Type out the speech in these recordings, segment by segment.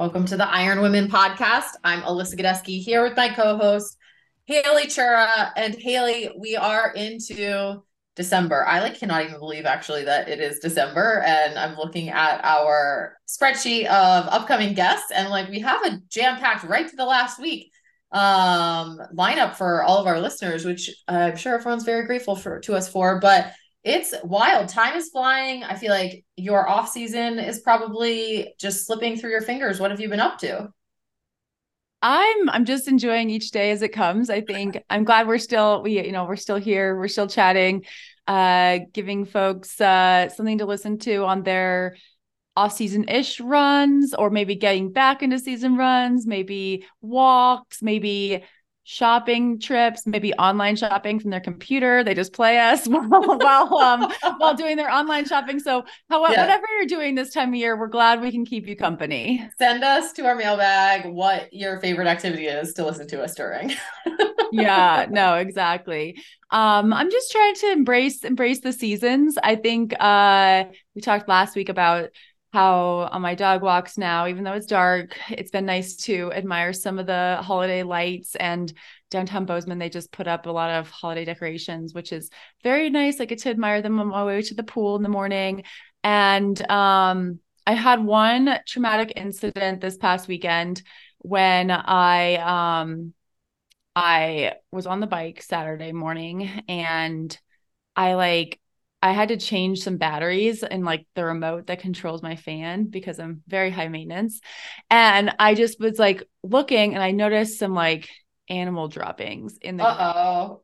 Welcome to the Iron Women podcast. I'm Alyssa Godesky here with my co-host Haley Chura. And Haley, we are into December. I like cannot even believe actually that it is December. And I'm looking at our spreadsheet of upcoming guests, and like we have a jam-packed right to the last week um lineup for all of our listeners, which I'm sure everyone's very grateful for to us for. But it's wild. Time is flying. I feel like your off season is probably just slipping through your fingers. What have you been up to? I'm I'm just enjoying each day as it comes. I think I'm glad we're still we you know we're still here. We're still chatting, uh, giving folks uh, something to listen to on their off season ish runs, or maybe getting back into season runs, maybe walks, maybe shopping trips, maybe online shopping from their computer. They just play us while while, um, while doing their online shopping. So, however, yeah. whatever you're doing this time of year, we're glad we can keep you company. Send us to our mailbag what your favorite activity is to listen to us during. yeah, no, exactly. Um, I'm just trying to embrace embrace the seasons. I think uh, we talked last week about how on my dog walks now, even though it's dark, it's been nice to admire some of the holiday lights and downtown Bozeman. They just put up a lot of holiday decorations, which is very nice. I get to admire them on my way to the pool in the morning. And um, I had one traumatic incident this past weekend when I um, I was on the bike Saturday morning and I like I had to change some batteries in like the remote that controls my fan because I'm very high maintenance. And I just was like looking and I noticed some like animal droppings in the oh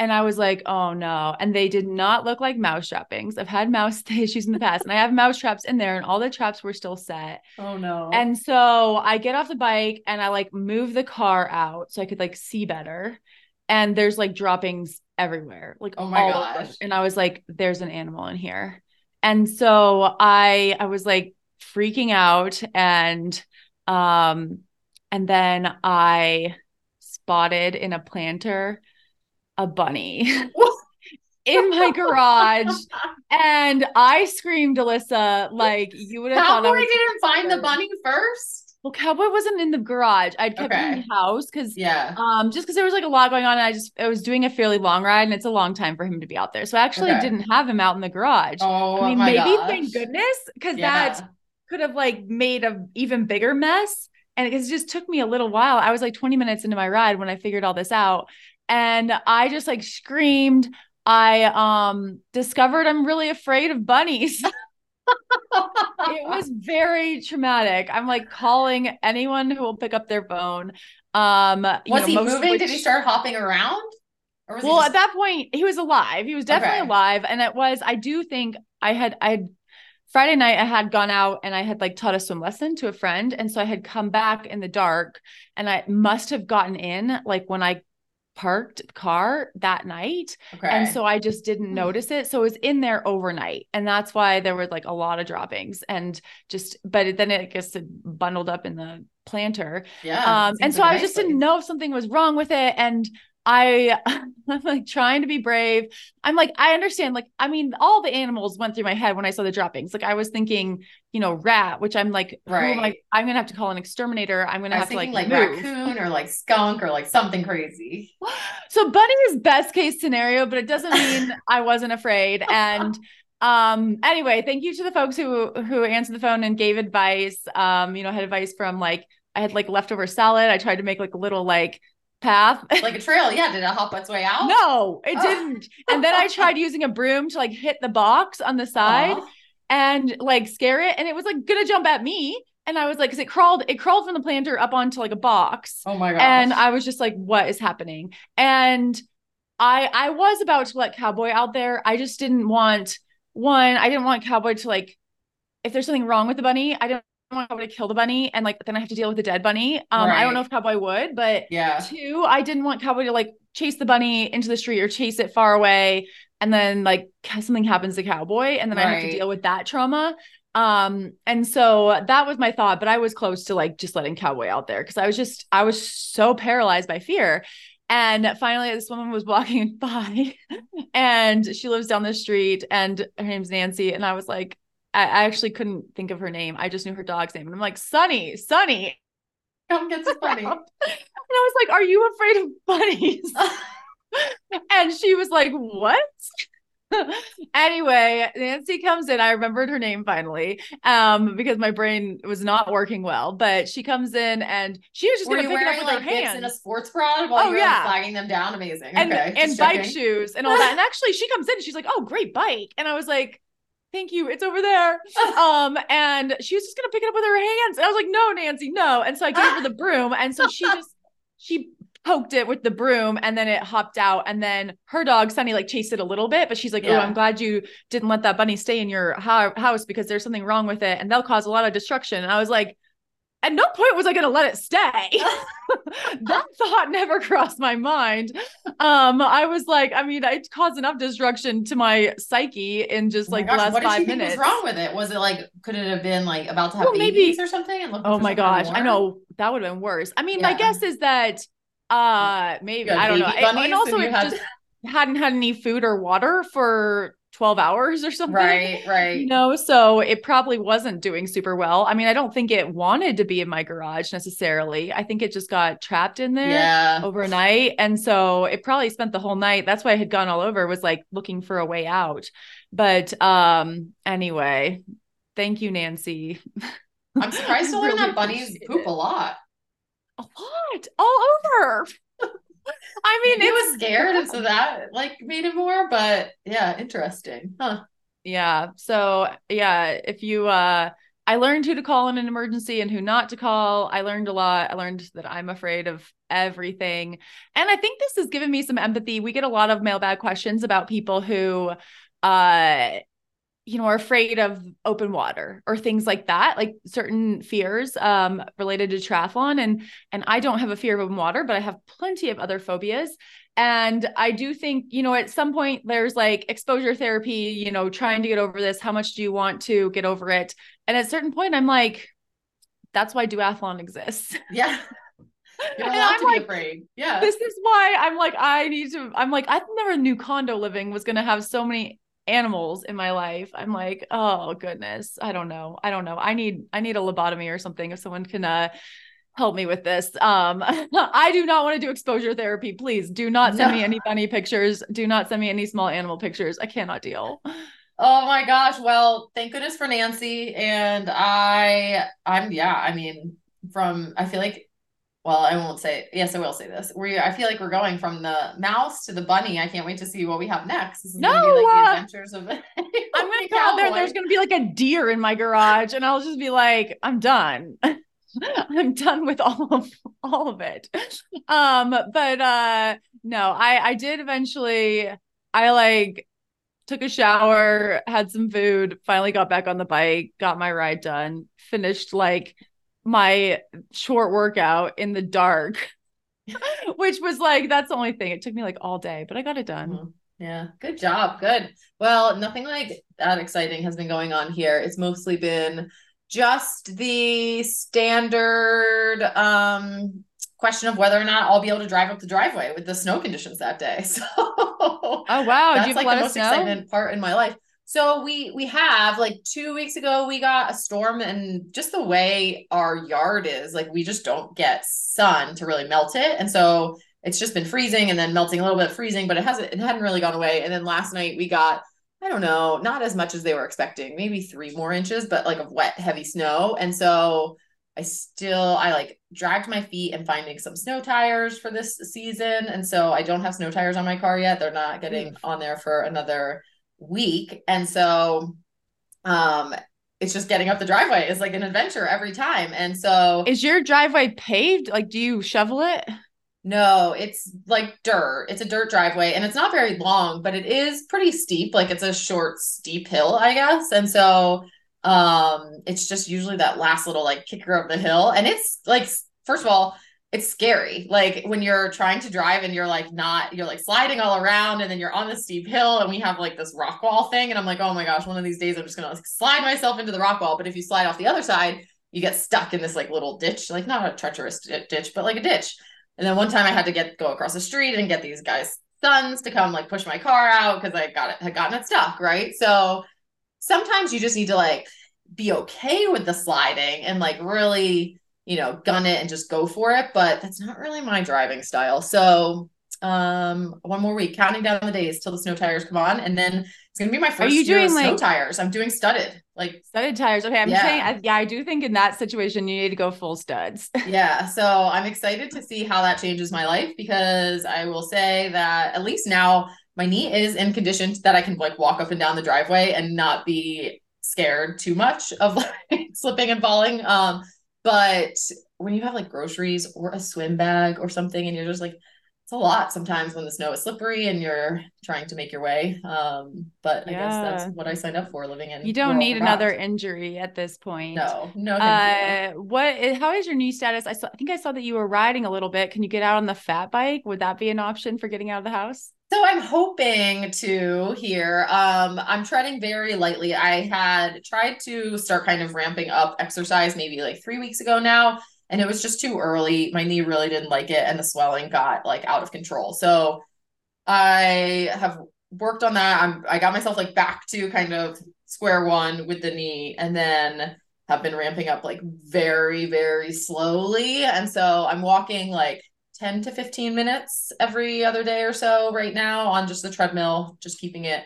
and I was like, oh no. And they did not look like mouse droppings. I've had mouse issues in the past and I have mouse traps in there and all the traps were still set. Oh no. And so I get off the bike and I like move the car out so I could like see better. And there's like droppings everywhere, like oh my gosh. And I was like, there's an animal in here. And so I I was like freaking out and um and then I spotted in a planter a bunny in my garage and I screamed Alyssa like you would have Cowboy thought I didn't find the bunny first. Well, Cowboy wasn't in the garage. I'd kept okay. him in the house because yeah, um, just because there was like a lot going on, and I just I was doing a fairly long ride, and it's a long time for him to be out there. So I actually okay. didn't have him out in the garage. Oh, I mean, maybe gosh. thank goodness because yeah. that could have like made a even bigger mess. And it just took me a little while. I was like 20 minutes into my ride when I figured all this out, and I just like screamed. I um discovered I'm really afraid of bunnies. it was very traumatic. I'm like calling anyone who will pick up their phone. Um, was know, he moving? Which... Did he start hopping around? well, just... at that point, he was alive. He was definitely okay. alive, and it was. I do think I had. I had Friday night. I had gone out and I had like taught a swim lesson to a friend, and so I had come back in the dark, and I must have gotten in like when I parked car that night. Okay. And so I just didn't hmm. notice it. So it was in there overnight. And that's why there was like a lot of droppings and just, but then it gets bundled up in the planter. Yeah. Um, and so I just didn't know if something was wrong with it. And I I'm like trying to be brave. I'm like, I understand. Like, I mean, all the animals went through my head when I saw the droppings. Like I was thinking, you know, rat, which I'm like, right. I'm, like, I'm gonna have to call an exterminator. I'm gonna have to like, like move. raccoon or like skunk or like something crazy. So bunny is best case scenario, but it doesn't mean I wasn't afraid. And um anyway, thank you to the folks who who answered the phone and gave advice. Um, you know, had advice from like I had like leftover salad. I tried to make like a little like path. Like a trail yeah. Did it help its way out? No it oh. didn't. And then i tried using a broom to like hit the box on the side uh-huh. and like scare it. And it was like gonna jump at me. And i was like because it crawled it crawled from the planter up onto like a box. Oh my god and i was just like what is happening? And i i was about to let cowboy out there. I just didn't want one i didn't want cowboy to like if there's something wrong with the bunny i didn't want Cowboy to kill the bunny and like then I have to deal with the dead bunny. Um, I don't know if Cowboy would, but Yeah. two, I didn't want Cowboy to like chase the bunny into the street or chase it far away, and then like something happens to Cowboy, and then I have to deal with that trauma. Um, and so that was my thought, but I was close to like just letting Cowboy out there because I was just I was so paralyzed by fear. And finally, this woman was walking by, and she lives down the street, and her name's Nancy. And I was like, I, I actually couldn't think of her name. I just knew her dog's name. And I'm like, Sunny, Sunny. Don't get so funny. And I was like, Are you afraid of bunnies? and she was like, What? anyway, Nancy comes in. I remembered her name finally, um, because my brain was not working well. But she comes in and she was just gonna you pick it up with like bits hands. in a sports bra while Oh, you were yeah. flagging them down? Amazing. and okay. and bike checking. shoes and all that. And actually, she comes in and she's like, "Oh, great bike!" And I was like, "Thank you, it's over there." um, and she was just gonna pick it up with her hands, and I was like, "No, Nancy, no." And so I gave her the broom, and so she just she poked it with the broom, and then it hopped out, and then her dog Sunny like chased it a little bit, but she's like, "Oh, I'm glad you didn't let that bunny stay in your ho- house because there's something wrong with it, and they'll cause a lot of destruction." And I was like. At no point was I going to let it stay. that thought never crossed my mind. Um, I was like, I mean, it caused enough destruction to my psyche in just Oh like gosh, the last what five minutes. was wrong with it? Was it like could it have been like about to have Well, maybe- babies or something? Oh my gosh, I know that would have been worse. I mean, my guess is that uh maybe I don't know. baby It- bunnies and also and you it had- just hadn't had any food or water for 12 hours or something. Right, right. You know, so it probably wasn't doing super well. I mean, I don't think it wanted to be in my garage necessarily. I think it just got trapped in there. Yeah. overnight and so it probably spent the whole night that's why i had gone all over was like looking for a way out but um anyway thank you nancy I'm surprised to learn really that bunnies poop it. a lot. a lot all over i mean it was scared, and so that like made it more. But yeah, interesting. Huh. yeah so yeah if you uh i learned who to call in an emergency and who not to call i learned a lot i learned that i'm afraid of everything and i think this has given me some empathy we get a lot of mailbag questions about people who uh you know are afraid of open water or things like that like certain fears um related to triathlon and and i don't have a fear of open water but i have plenty of other phobias and I do think, you know, at some point there's like exposure therapy, you know, trying to get over this. How much do you want to get over it? And at a certain point, I'm like, that's why duathlon exists. Yeah. You don't And have I'm to like, be afraid. Yeah. this is why I'm like, I need to, I'm like, I never knew condo living was going to have so many animals in my life. I'm like, oh goodness. I don't know. I don't know. I need, I need a lobotomy or something. If someone can, uh, help me with this. Um, I do not want to do exposure therapy. Please do not send me any bunny pictures. Do not send me any small animal pictures. I cannot deal. Oh my gosh. Well, thank goodness for Nancy. And I, I'm, yeah, I mean, from, I feel like, well, I won't say, yes, I will say this. We, I feel like we're going from the mouse to the bunny. I can't wait to see what we have next. This is going to be No, like the uh, adventures of I'm gonna go out there. There's gonna be like a deer in my garage, and I'll just be like, I'm done. I'm done with all of all of it. Um, but uh no, I I did eventually I like took a shower, had some food, finally got back on the bike, got my ride done, finished like my short workout in the dark. Which was like that's the only thing. It took me like all day, but I got it done. Mhm. Yeah, good job. Good. Well, nothing like that exciting has been going on here. It's mostly been just the standard um question of whether or not I'll be able to drive up the driveway with the snow conditions that day. So Oh wow, do that's you have like a the most snow? excitement part in my life. So we we have like two weeks ago we got a storm and just the way our yard is like we just don't get sun to really melt it. And so it's just been freezing and then melting a little bit freezing but it hasn't it hadn't really gone away. And then last night we got I don't know not as much as they were expecting maybe three more inches but like of wet heavy snow. And so I still I like dragged my feet and finding some snow tires for this season. And so I don't have snow tires on my car yet. They're not getting mm. on there for another week and so um it's just getting up the driveway is like an adventure every time and so Is your driveway paved? Like, do you shovel it? no it's like dirt it's a dirt driveway and it's not very long but it is pretty steep like it's a short steep hill i guess and so Um, it's just usually that last little like kicker of the hill. And it's like, first of all, it's scary. Like when you're trying to drive and you're like not, you're like sliding all around and then you're on the steep hill and we have like this rock wall thing. And I'm like, oh my gosh, one of these days I'm just gonna like, slide myself into the rock wall. But if you slide off the other side, you get stuck in this like little ditch, like not a treacherous ditch, but like a ditch. And then one time I had to get go across the street and get these guys' sons to come like push my car out because I got it had gotten it stuck, right? So sometimes you just need to like be okay with the sliding and like really you know, gun it and just go for it. But that's not really my driving style. So um one more week counting down the days till the snow tires come on and then it's gonna be my first Are you doing like snow tires i'm doing studded like studded tires okay i'm yeah. saying I, yeah i do think in that situation you need to go full studs yeah so i'm excited to see how that changes my life because i will say that at least now my knee is in condition that i can like walk up and down the driveway and not be scared too much of like slipping and falling um but when you have like groceries or a swim bag or something, and you're just like, it's a lot sometimes when the snow is slippery and you're trying to make your way. Um, but yeah. I guess that's what I signed up for living in. You don't need another injury at this point. No, no. Uh, what? How is your knee status? I saw. I think I saw that you were riding a little bit. Can you get out on the fat bike? Would that be an option for getting out of the house? So I'm hoping to here. Um, I'm treading very lightly. I had tried to start kind of ramping up exercise maybe like three weeks ago now, and it was just too early. My knee really didn't like it, and the swelling got like out of control. So I have worked on that. I'm I got myself like back to kind of square one with the knee, and then have been ramping up like very very slowly. And so I'm walking like 10 to 15 minutes every other day or so right now on just the treadmill, just keeping it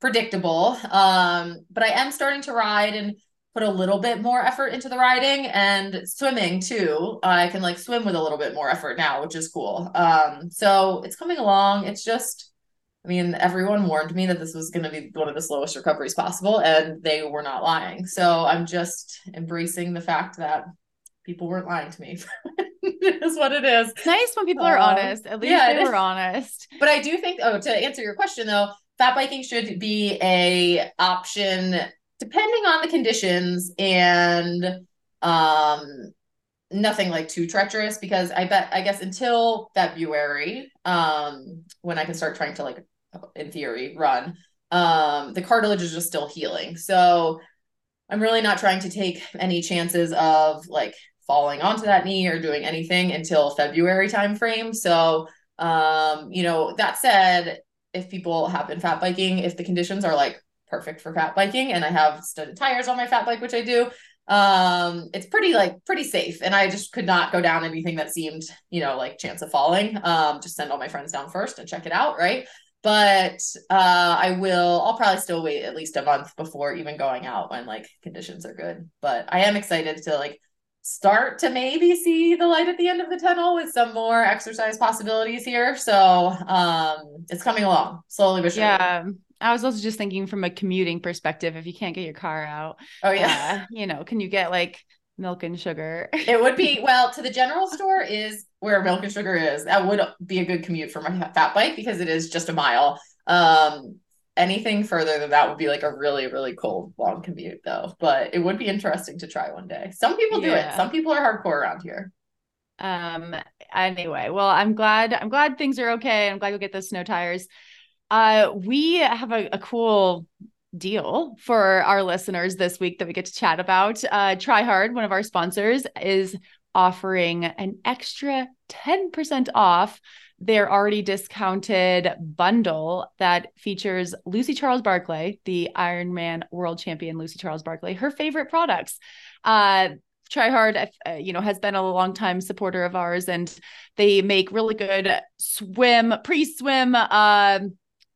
predictable. Um, but I am starting to ride and put a little bit more effort into the riding and swimming too. I can like swim with a little bit more effort now, which is cool. Um, so it's coming along. It's just, I mean, everyone warned me that this was going to be one of the slowest recoveries possible, and they were not lying. So I'm just embracing the fact that people weren't lying to me. is what it is. It's nice when people are um, honest. At least yeah, they were honest. But I do think, oh, to answer your question though, fat biking should be a option depending on the conditions and um nothing like too treacherous because I bet I guess until February, um, when I can start trying to like in theory run, um, the cartilage is just still healing. So I'm really not trying to take any chances of like falling onto that knee or doing anything until February timeframe. So, um, you know, that said, if people have been fat biking, if the conditions are like perfect for fat biking and I have studded tires on my fat bike, which I do, um, it's pretty like pretty safe. And I just could not go down anything that seemed, you know, like chance of falling. Um, just send all my friends down first and check it out, right? But uh, I will. I'll probably still wait at least a month before even going out when like conditions are good. But I am excited to like start to maybe see the light at the end of the tunnel with some more exercise possibilities here. So um, it's coming along slowly but surely. Yeah. I was also just thinking from a commuting perspective, if you can't get your car out, oh yeah, uh, you know, can you get like milk and sugar? it would be well to the general store is where milk and sugar is. That would be a good commute for my fat bike because it is just a mile. Um, anything further than that would be like a really really cold long commute though. But it would be interesting to try one day. Some people do it. Some people are hardcore around here. Um anyway well i'm glad i'm glad things are okay i'm glad you'll get those snow tires. Uh we have a, a cool deal for our listeners this week that we get to chat about. Uh TriHard one of our sponsors is offering an extra 10% off their already discounted bundle that features Lucy Charles Barclay, the Ironman world champion Lucy Charles Barclay, her favorite products. Uh, TriHard, uh, you know, has been a long time supporter of ours, and they make really good swim, pre-swim, uh,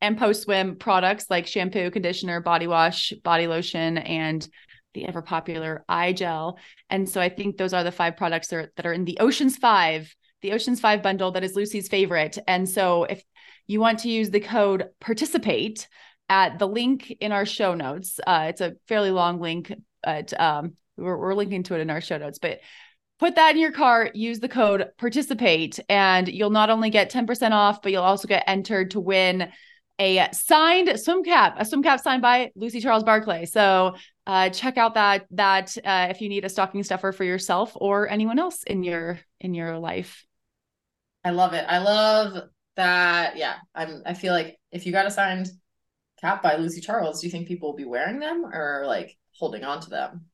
and post-swim products like shampoo, conditioner, body wash, body lotion, and the ever popular eye gel. And so I think those are the five products that are, that are in the Oceans Five the Oceans 5 bundle that is Lucy's favorite. And so if you want to use the code participate at the link in our show notes, uh, it's a fairly long link, but um, we're, we're linking to it in our show notes. But put that in your cart, use the code participate, and you'll not only get 10% off, but you'll also get entered to win a signed swim cap, a swim cap signed by Lucy Charles Barclay. So uh, check out that that uh, if you need a stocking stuffer for yourself or anyone else in your in your life. I love it. I love that. Yeah, I'm. I feel like if you got a signed cap by Lucy Charles, do you think people will be wearing them or like holding on to them?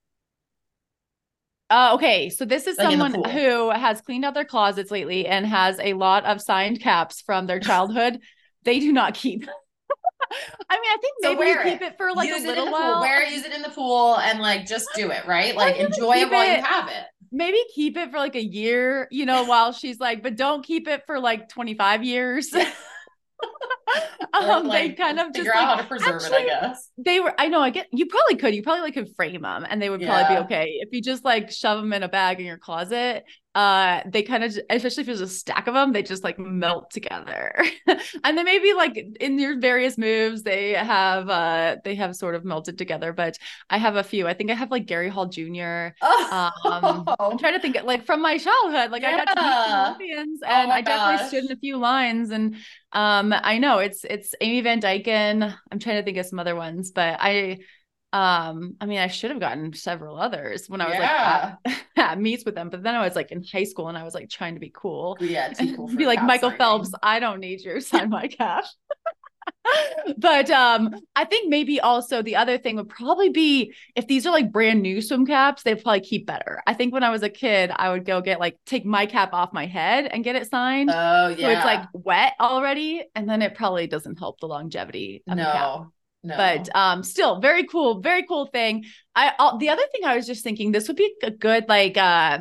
Uh, okay, so this is Like someone who has cleaned out their closets lately and has a lot of signed caps from their childhood. they do not keep. I mean, I think So maybe wear you keep it, for like use a it in little the while. pool. Wear it, use it in the pool, and like just do it right. Like enjoy it while it- you have it. Maybe keep it for like a year, you know, while she's like, but don't keep it for like 25 years. Um, they kind of just figure like, out how to preserve it. I guess. they were i know i get you probably could you probably like could frame them and they would probably be okay if you just like shove them in a bag in your closet uh they kind of especially if there's a stack of them they just like melt together. And then maybe like in your various moves they have uh they have sort of melted together but i have a few. I think i have like gary hall jr Oh, um i'm trying to think like from my childhood like i got to meet Yeah. Olympians Oh and my i definitely stood in a few lines and um i know it's it's amy van dyken. I'm trying to think of some other ones but i um i mean i should have gotten several others when i was Yeah. like at, at meets with them but then i was like in high school and i was like trying to be cool yeah, cool be like michael signing. phelps i don't need your sign my cap but um i think maybe also the other thing would probably be if these are like brand new swim caps they'd probably keep better i think when i was a kid i would go get like take my cap off my head and get it signed Oh yeah. so it's like wet already and then it probably doesn't help the longevity of the cap no, no. but um still very cool very cool thing i i the other thing i was just thinking this would be a good like uh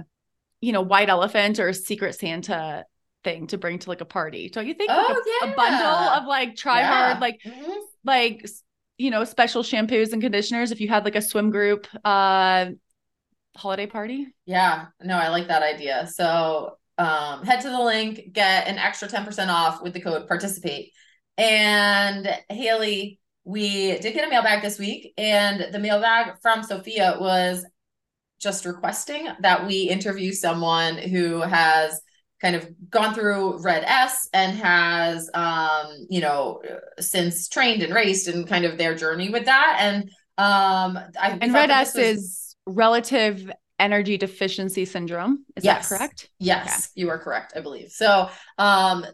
you know white elephant or secret santa thing to bring to like a party don't you think like Oh, a, a bundle of like try Yeah. hard like Mhm. like you know special shampoos and conditioners if you had like a swim group uh holiday party Yeah, no, I like that idea. So um, head to the link, get an extra 10% off with the code participate. And Haley, we did get a mailbag this week, and the mailbag from Sophia was just requesting that we interview someone who has kind of gone through Red S and has um, you know, since trained and raced and kind of their journey with that. And um I and red s was- is relative energy deficiency syndrome is Yes. that correct Yes, you are correct, I believe. So, um,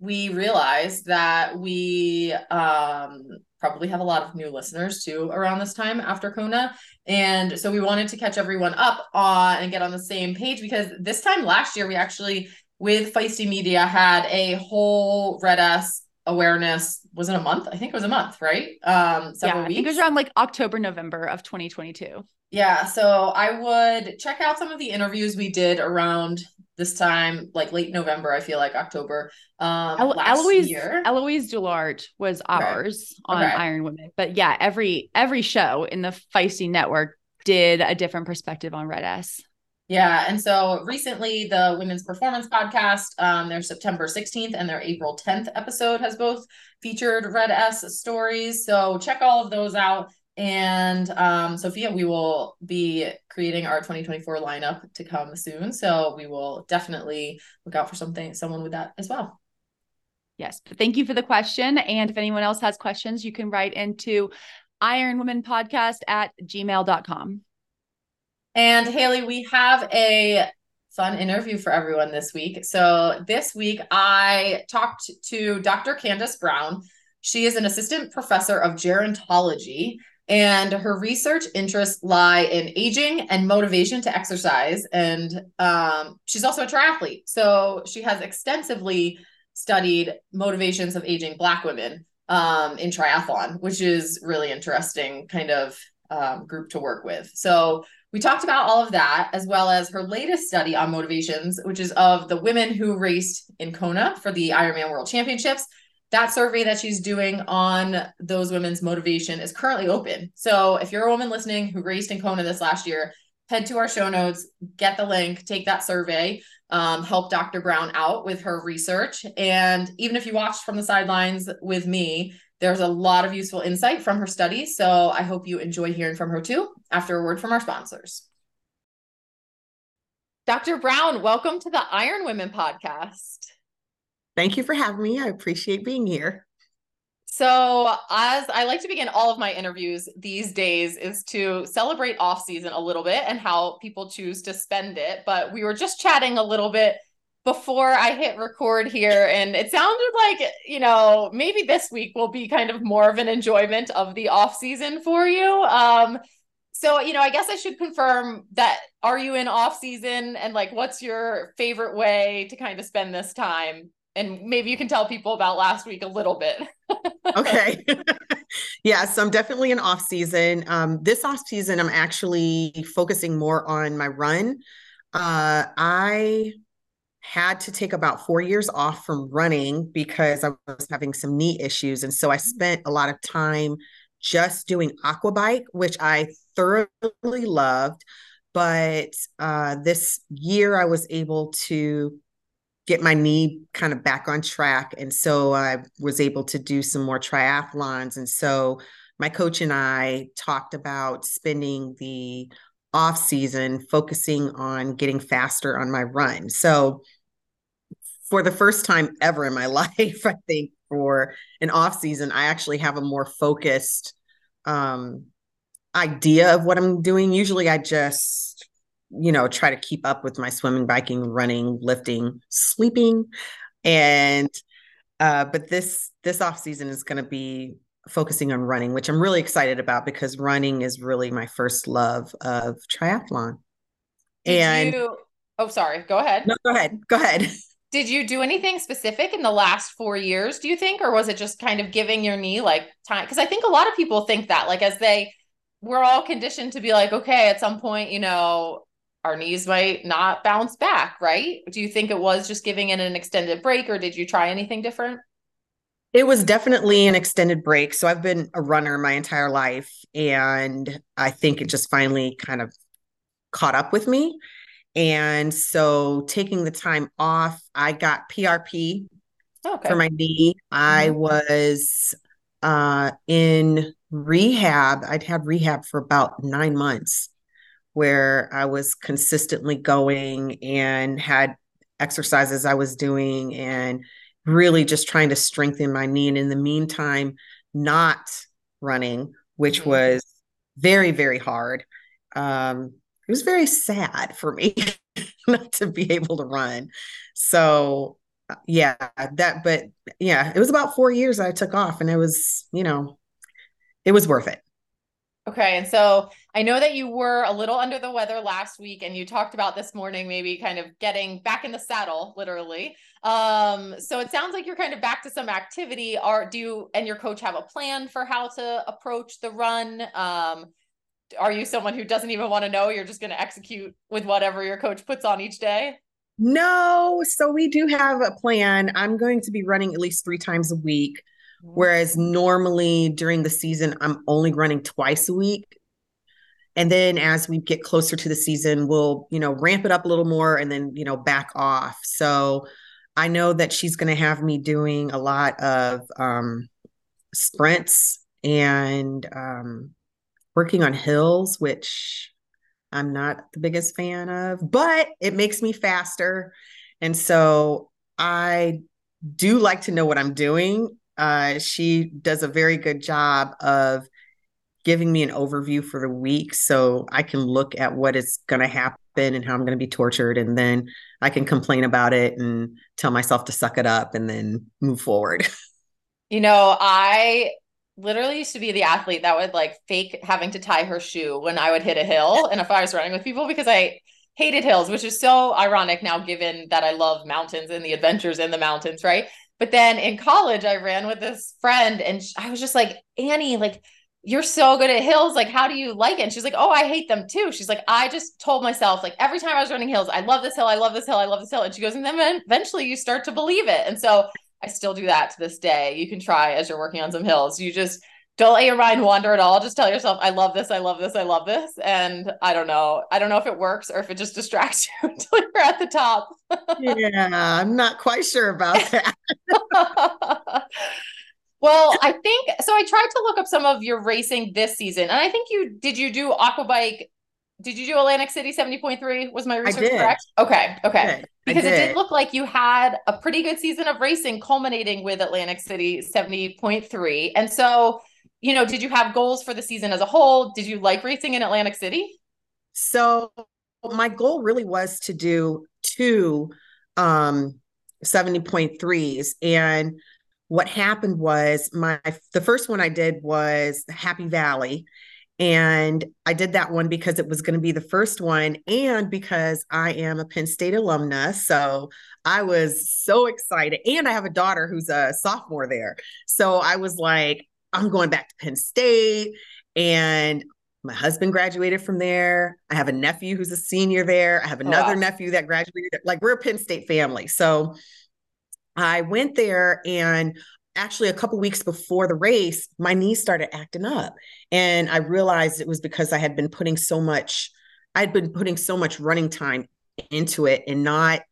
we realized that we um probably have a lot of new listeners too around this time after Kona. And so we wanted to catch everyone up on and get on the same page because this time last year we actually with Feisty Media had a whole Red S awareness. Was it a month? I think it was a month, right? Um, several yeah, I weeks. think it was around like October, November of 2022. Yeah, so I would check out some of the interviews we did around this time, like late November, I feel like October. Um El- last Eloise year. Eloise Du Luart was ours on Okay. Iron Women, but yeah, every every show in the Feisty Network did a different perspective on Red S. Yeah, and so recently the Women's Performance Podcast, um, their September 16th and their April 10th episode has both featured Red S stories. So check all of those out. And um, Sophia, we will be creating our 2024 lineup to come soon. So we will definitely look out for something, someone with that as well. Yes, but thank you for the question. And if anyone else has questions, you can write into Iron Women Podcast at gmail.com. And Haley, we have a fun interview for everyone this week. So this week I talked to Dr. Candace Brown. She is an assistant professor of gerontology, and her research interests lie in aging and motivation to exercise. And um, she's also a triathlete. So she has extensively studied motivations of aging Black women um, in triathlon, which is really interesting kind of um, group to work with. So we talked about all of that, as well as her latest study on motivations, which is of the women who raced in Kona for the Ironman World Championships. That survey that she's doing on those women's motivation is currently open. So if you're a woman listening who raced in Kona this last year, head to our show notes, get the link, take that survey, um, help Dr. Brown out with her research. And even if you watched from the sidelines with me, there's a lot of useful insight from her study. So I hope you enjoy hearing from her too after a word from our sponsors. Dr. Brown, welcome to the Iron Women podcast. Thank you for having me. I appreciate being here. So, as I like to begin all of my interviews these days, is to celebrate off season a little bit and how people choose to spend it. But we were just chatting a little bit before I hit record here, and it sounded like you know maybe this week will be kind of more of an enjoyment of the off season for you. Um, so you know, I guess I should confirm that are you in off season, and like, what's your favorite way to kind of spend this time? And maybe you can tell people about last week a little bit. okay. yeah, so I'm definitely in off season. Um, this off season, I'm actually focusing more on my run. Uh, I had to take about four years off from running because I was having some knee issues. And so I spent a lot of time just doing aqua bike, which I thoroughly loved. But uh, this year I was able to get my knee kind of back on track. And so I was able to do some more triathlons. And so my coach and I talked about spending the off season focusing on getting faster on my run. So for the first time ever in my life, I think for an off season, I actually have a more focused um, idea of what I'm doing. Usually I just you know, try to keep up with my swimming, biking, running, lifting, sleeping. And uh, but this this off season is going to be focusing on running, which I'm really excited about because running is really my first love of triathlon. Did and you, oh, sorry, go ahead. No, go ahead. Go ahead. Did you do anything specific in the last four years, do you think? Or was it just kind of giving your knee like time? Because I think a lot of people think that, like, as they, we're all conditioned to be like, okay, at some point, you know, our knees might not bounce back, right? Do you think it was just giving it an extended break or did you try anything different? It was definitely an extended break. So I've been a runner my entire life. And I think it just finally kind of caught up with me. And so taking the time off, I got PRP okay. for my knee. I mm-hmm. was uh, in rehab. I'd had rehab for about nine months where I was consistently going and had exercises I was doing and really just trying to strengthen my knee. And in the meantime, not running, which mm-hmm. was very, very hard. Um, it was very sad for me not to be able to run. So, yeah, that, but yeah, it was about four years I took off and it was, you know, it was worth it. Okay. And so I know that you were a little under the weather last week and you talked about this morning, maybe kind of getting back in the saddle, literally. Um, so it sounds like you're kind of back to some activity. Are do you and your coach have a plan for how to approach the run? Um, are you someone who doesn't even want to know? You're just going to execute with whatever your coach puts on each day? No. So we do have a plan. I'm going to be running at least three times a week. Whereas normally during the season, I'm only running twice a week. And then as we get closer to the season, we'll, you know, ramp it up a little more and then, you know, back off. So I know that she's going to have me doing a lot of um, sprints and um, working on hills, which I'm not the biggest fan of, but it makes me faster. And so I do like to know what I'm doing uh, she does a very good job of giving me an overview for the week so I can look at what is going to happen and how I'm going to be tortured. And then I can complain about it and tell myself to suck it up and then move forward. You know, I literally used to be the athlete that would like fake having to tie her shoe when I would hit a hill and if I was running with people because I hated hills, which is so ironic now given that I love mountains and the adventures in the mountains, right? But then in college, I ran with this friend and I was just like, Annie, like, you're so good at hills. Like, how do you like it? And she's like, Oh, I hate them too. She's like, I just told myself, like, every time I was running hills, I love this hill, I love this hill, I love this hill. And she goes, and then eventually you start to believe it. And so I still do that to this day. You can try as you're working on some hills. You just don't let your mind wander at all. Just tell yourself, I love this, I love this, I love this. And I don't know. I don't know if it works or if it just distracts you until you're at the top. yeah, I'm not quite sure about that. well, I think so. I tried to look up some of your racing this season, and I think you did you do aquabike did you do Atlantic City 70.3? Was my research correct? Okay. Okay. I did. Because it did. look like you had a pretty good season of racing culminating with Atlantic City 70.3. And so, you know, did you have goals for the season as a whole? Did you like racing in Atlantic City? So my goal really was to do two um 70.3s and what happened was my the first one I did was Happy Valley. And I did that one because it was going to be the first one and because I am a Penn State alumna. So I was so excited. And I have a daughter who's a sophomore there. So I was like I'm going back to Penn State and my husband graduated from there. I have a nephew who's a senior there. I have oh, another wow. nephew that graduated. Like we're a Penn State family. So I went there and actually a couple weeks before the race, my knees started acting up. And I realized it was because I had been putting so much, I had been putting so much running time into it and not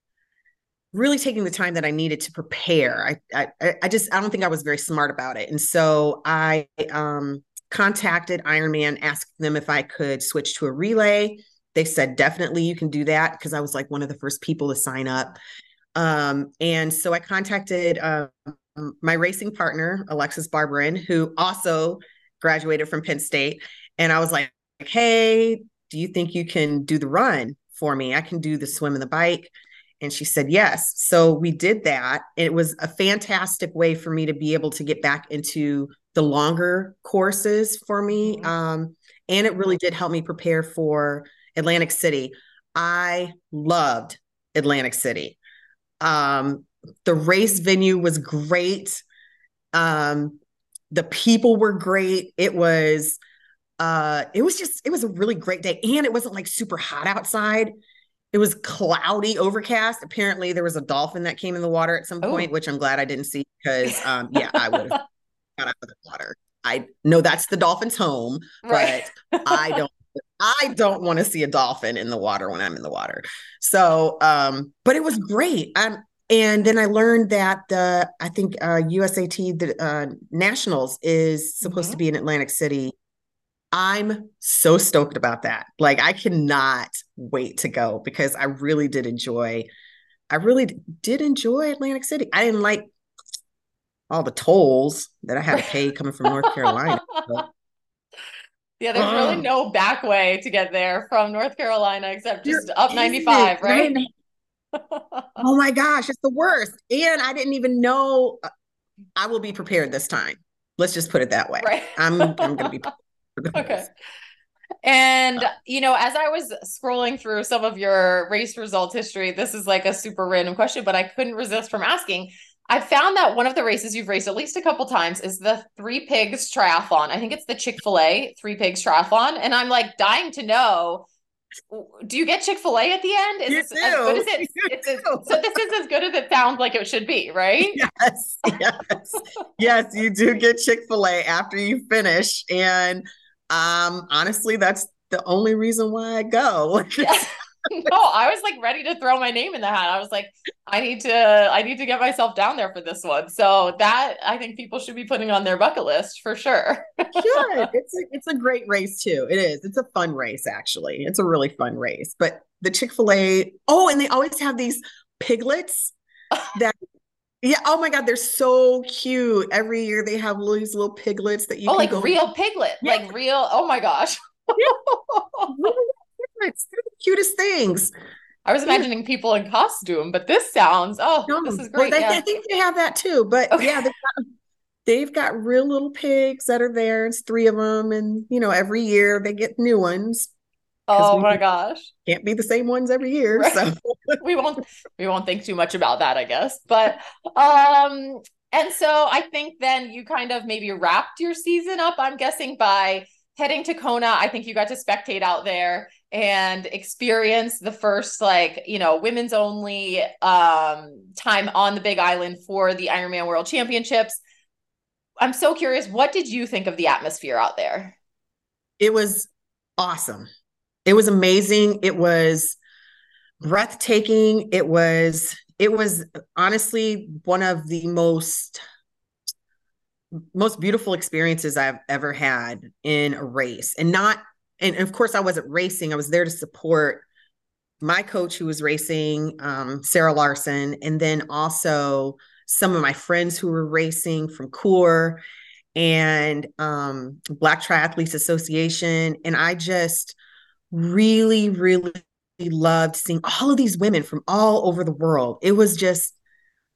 really taking the time that I needed to prepare. I I I just I don't think I was very smart about it. And so I um contacted Ironman, asked them if I could switch to a relay. They said, definitely you can do that because I was like one of the first people to sign up. Um, and so I contacted um, my racing partner, Alexis Barberin, who also graduated from Penn State. And I was like, hey, do you think you can do the run for me? I can do the swim and the bike. And she said, yes. So we did that. It was a fantastic way for me to be able to get back into the longer courses for me. Mhm. Um, and it really did help me prepare for Atlantic City. I loved Atlantic City. Um, the race venue was great. Um, the people were great. It was uh it was just it was a really great day and it wasn't like super hot outside. It was cloudy, overcast. Apparently there was a dolphin that came in the water at some Oh. point, which I'm glad I didn't see because um yeah, I would have got out of the water. I know that's the dolphin's home, Right. but I don't I don't want to see a dolphin in the water when I'm in the water. So um, but it was great. Um, and then I learned that the I think uh USAT, the uh Nationals is supposed to be in Atlantic City. I'm so stoked about that. Like I cannot wait to go because I really did enjoy I really did enjoy Atlantic City. I didn't like all the tolls that I had to pay coming from North Carolina. but- Yeah, there's really no back way to get there from North Carolina except just up 95, isn't, right? Oh my gosh, it's the worst. And I didn't even know uh, I will be prepared this time. Let's just put it that way. Right. I'm I'm gonna be prepared for this. Okay. And you know, as I was scrolling through some of your race results history, this is like a super random question, but I couldn't resist from asking. I found that one of the races you've raced at least a couple times is the Three Pigs Triathlon. I think it's the Chick Fil A Three Pigs Triathlon, and I'm like dying to know. Do you get Chick Fil A at the end? Is You this as good as it? It's as- do. so this is as good as it sounds like it should be, right? Yes, yes, yes, you do get Chick-fil-A after you finish. And um honestly, that's the only reason why I go. Yeah. no, I was like ready to throw my name in the hat. I was like, I need to, I need to get myself down there for this one. So that I think people should be putting on their bucket list for sure. Sure. It's a it's a great race too. It is. It's a fun race, actually. It's a really fun race. But the Chick-fil-A, oh, and they always have these piglets that yeah, oh my God, they're so cute. Every year they have these little piglets that you oh, like go real piglet, Yeah. like real. Oh my gosh. piglets. They're the cutest things. I was imagining people in costume, but this sounds, oh, No, this is well, great. they, yeah. I think they have that too. But Okay. yeah, they've got, they've got real little pigs that are there. It's three of them, and you know, every year they get new ones. Oh my gosh. Can't be the same ones every year. Right. So we won't we won't think too much about that, I guess. But um and so I think then you kind of maybe wrapped your season up, I'm guessing, by heading to Kona. I think you got to spectate out there and experience the first like, you know, women's only um time on the big island for the Ironman World Championships. I'm so curious, what did you think of the atmosphere out there? it was awesome. It was amazing. It was breathtaking. It was it was honestly one of the most most beautiful experiences I've ever had in a race. And not and of course I wasn't racing. I was there to support my coach who was racing, um, Sarah Larson, and then also some of my friends who were racing from CORE and um, Black Triathletes Association. And I just really, really loved seeing all of these women from all over the world. It was just,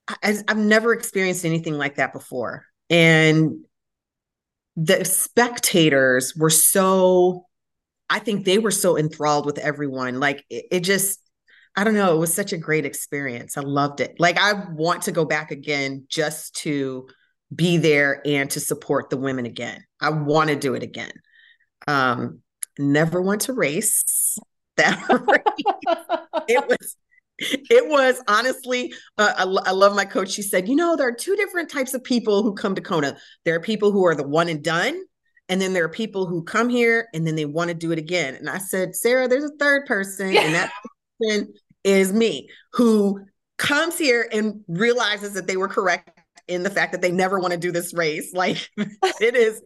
I, I've never experienced anything like that before. And the spectators were so, I think they were so enthralled with everyone. Like it, it just, I don't know, it was such a great experience. I loved it. Like I want to go back again just to be there and to support the women again. I want to do it again. Um, never want to race that race. it was it was honestly uh, I, I, love my coach she said you know there are two different types of people who come to kona there are people who are the one and done and then there are people who come here and then they want to do it again and i said sarah there's a third person yeah. and that person is me who comes here and realizes that they were correct in the fact that they never want to do this race like it is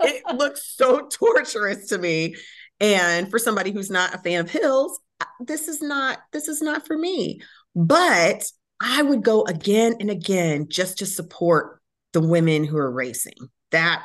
it looks so torturous to me and for somebody who's not a fan of hills, uh, this is not this is not for me. But I would go again and again just to support the women who are racing. That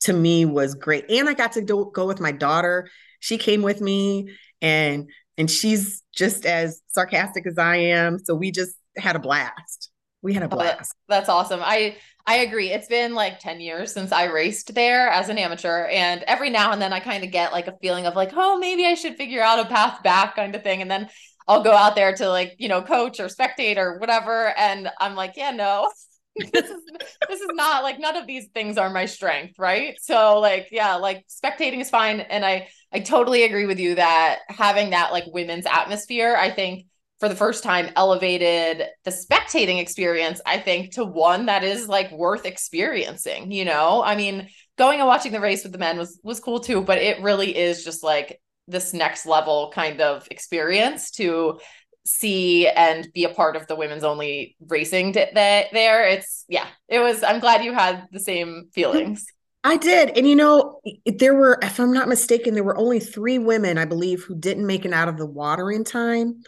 to me was great. And I got to do, go with my daughter. She came with me and and she's just as sarcastic as I am. So we just had a blast. We had a oh, blast. That's awesome. I I agree. It's been like 10 years since I raced there as an amateur. And every now and then I kind of get like a feeling of like, oh, maybe I should figure out a path back kind of thing. And then I'll go out there to like, you know, coach or spectate or whatever. And I'm like, yeah, no. this is this is not like none of these things are my strength, right? So like yeah, like spectating is fine and I I totally agree with you that having that like women's atmosphere, I think for the first time elevated the spectating experience i think to one that is like worth experiencing you know i mean going and watching the race with the men was was cool too but it really is just like this next level kind of experience to see and be a part of the women's only racing that there it's yeah it was i'm glad you had the same feelings I did. And you know, there were, if I'm not mistaken, there were only three women, I believe, who didn't make it out of the water in time.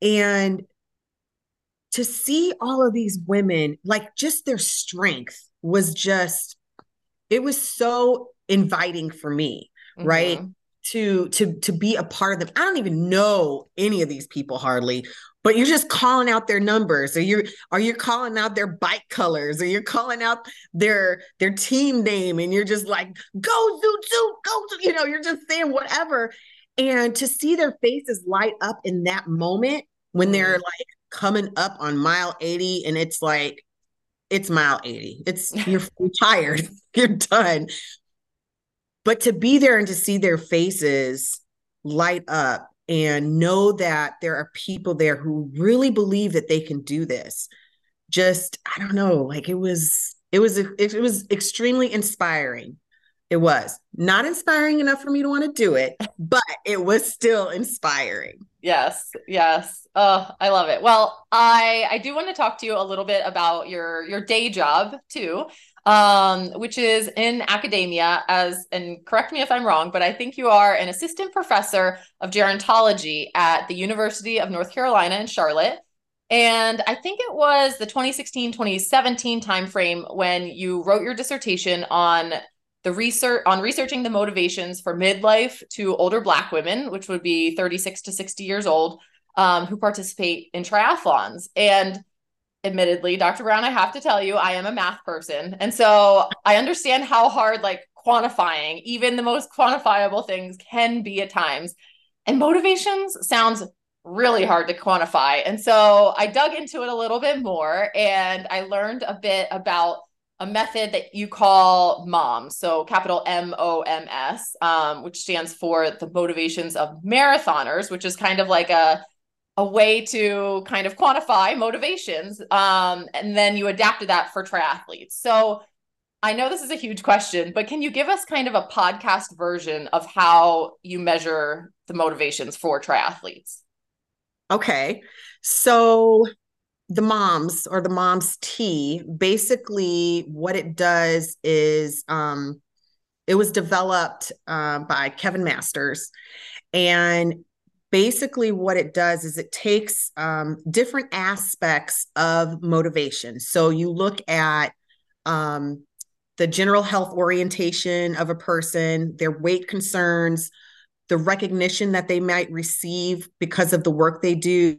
And to see all of these women, like just their strength was just, it was so inviting for me, mm-hmm. right? To to to be a part of them. I don't even know any of these people hardly, but you're just calling out their numbers or you're are you calling out their bike colors or you're calling out their their team name and you're just like go zoot zoot go you know you're just saying whatever and to see their faces light up in that moment when they're mm-hmm. like coming up on mile 80 and it's like, it's mile 80. It's you're, you're tired, you're done. But to be there and to see their faces light up and know that there are people there who really believe that they can do this just i don't know like it was it was it was extremely inspiring it was not inspiring enough for me to want to do it, but it was still inspiring. Yes, yes. Oh, I love it. Well, I I do want to talk to you a little bit about your your day job too, um, which is in academia as and correct me if I'm wrong, but I think you are an assistant professor of gerontology at the University of North Carolina in Charlotte. And I think it was the 2016 2017 timeframe when you wrote your dissertation on the research on researching the motivations for midlife to older black women which would be 36 to 60 years old um, who participate in triathlons. And admittedly dr brown i have to tell you i am a math person. And so i understand how hard like quantifying even the most quantifiable things can be at times. And motivations sounds really hard to quantify. And so i dug into it a little bit more and i learned a bit about a method that you call MOMS, so capital M O M S, um, which stands for the motivations of marathoners, which is kind of like a a way to kind of quantify motivations. Um, and then you adapted that for triathletes. So I know this is a huge question, but can you give us kind of a podcast version of how you measure the motivations for triathletes? Okay. So the moms or the mom's tea basically what it does is um it was developed uh, by Kevin Masters. And basically, what it does is it takes um, different aspects of motivation. So you look at um, the general health orientation of a person, their weight concerns, the recognition that they might receive because of the work they do,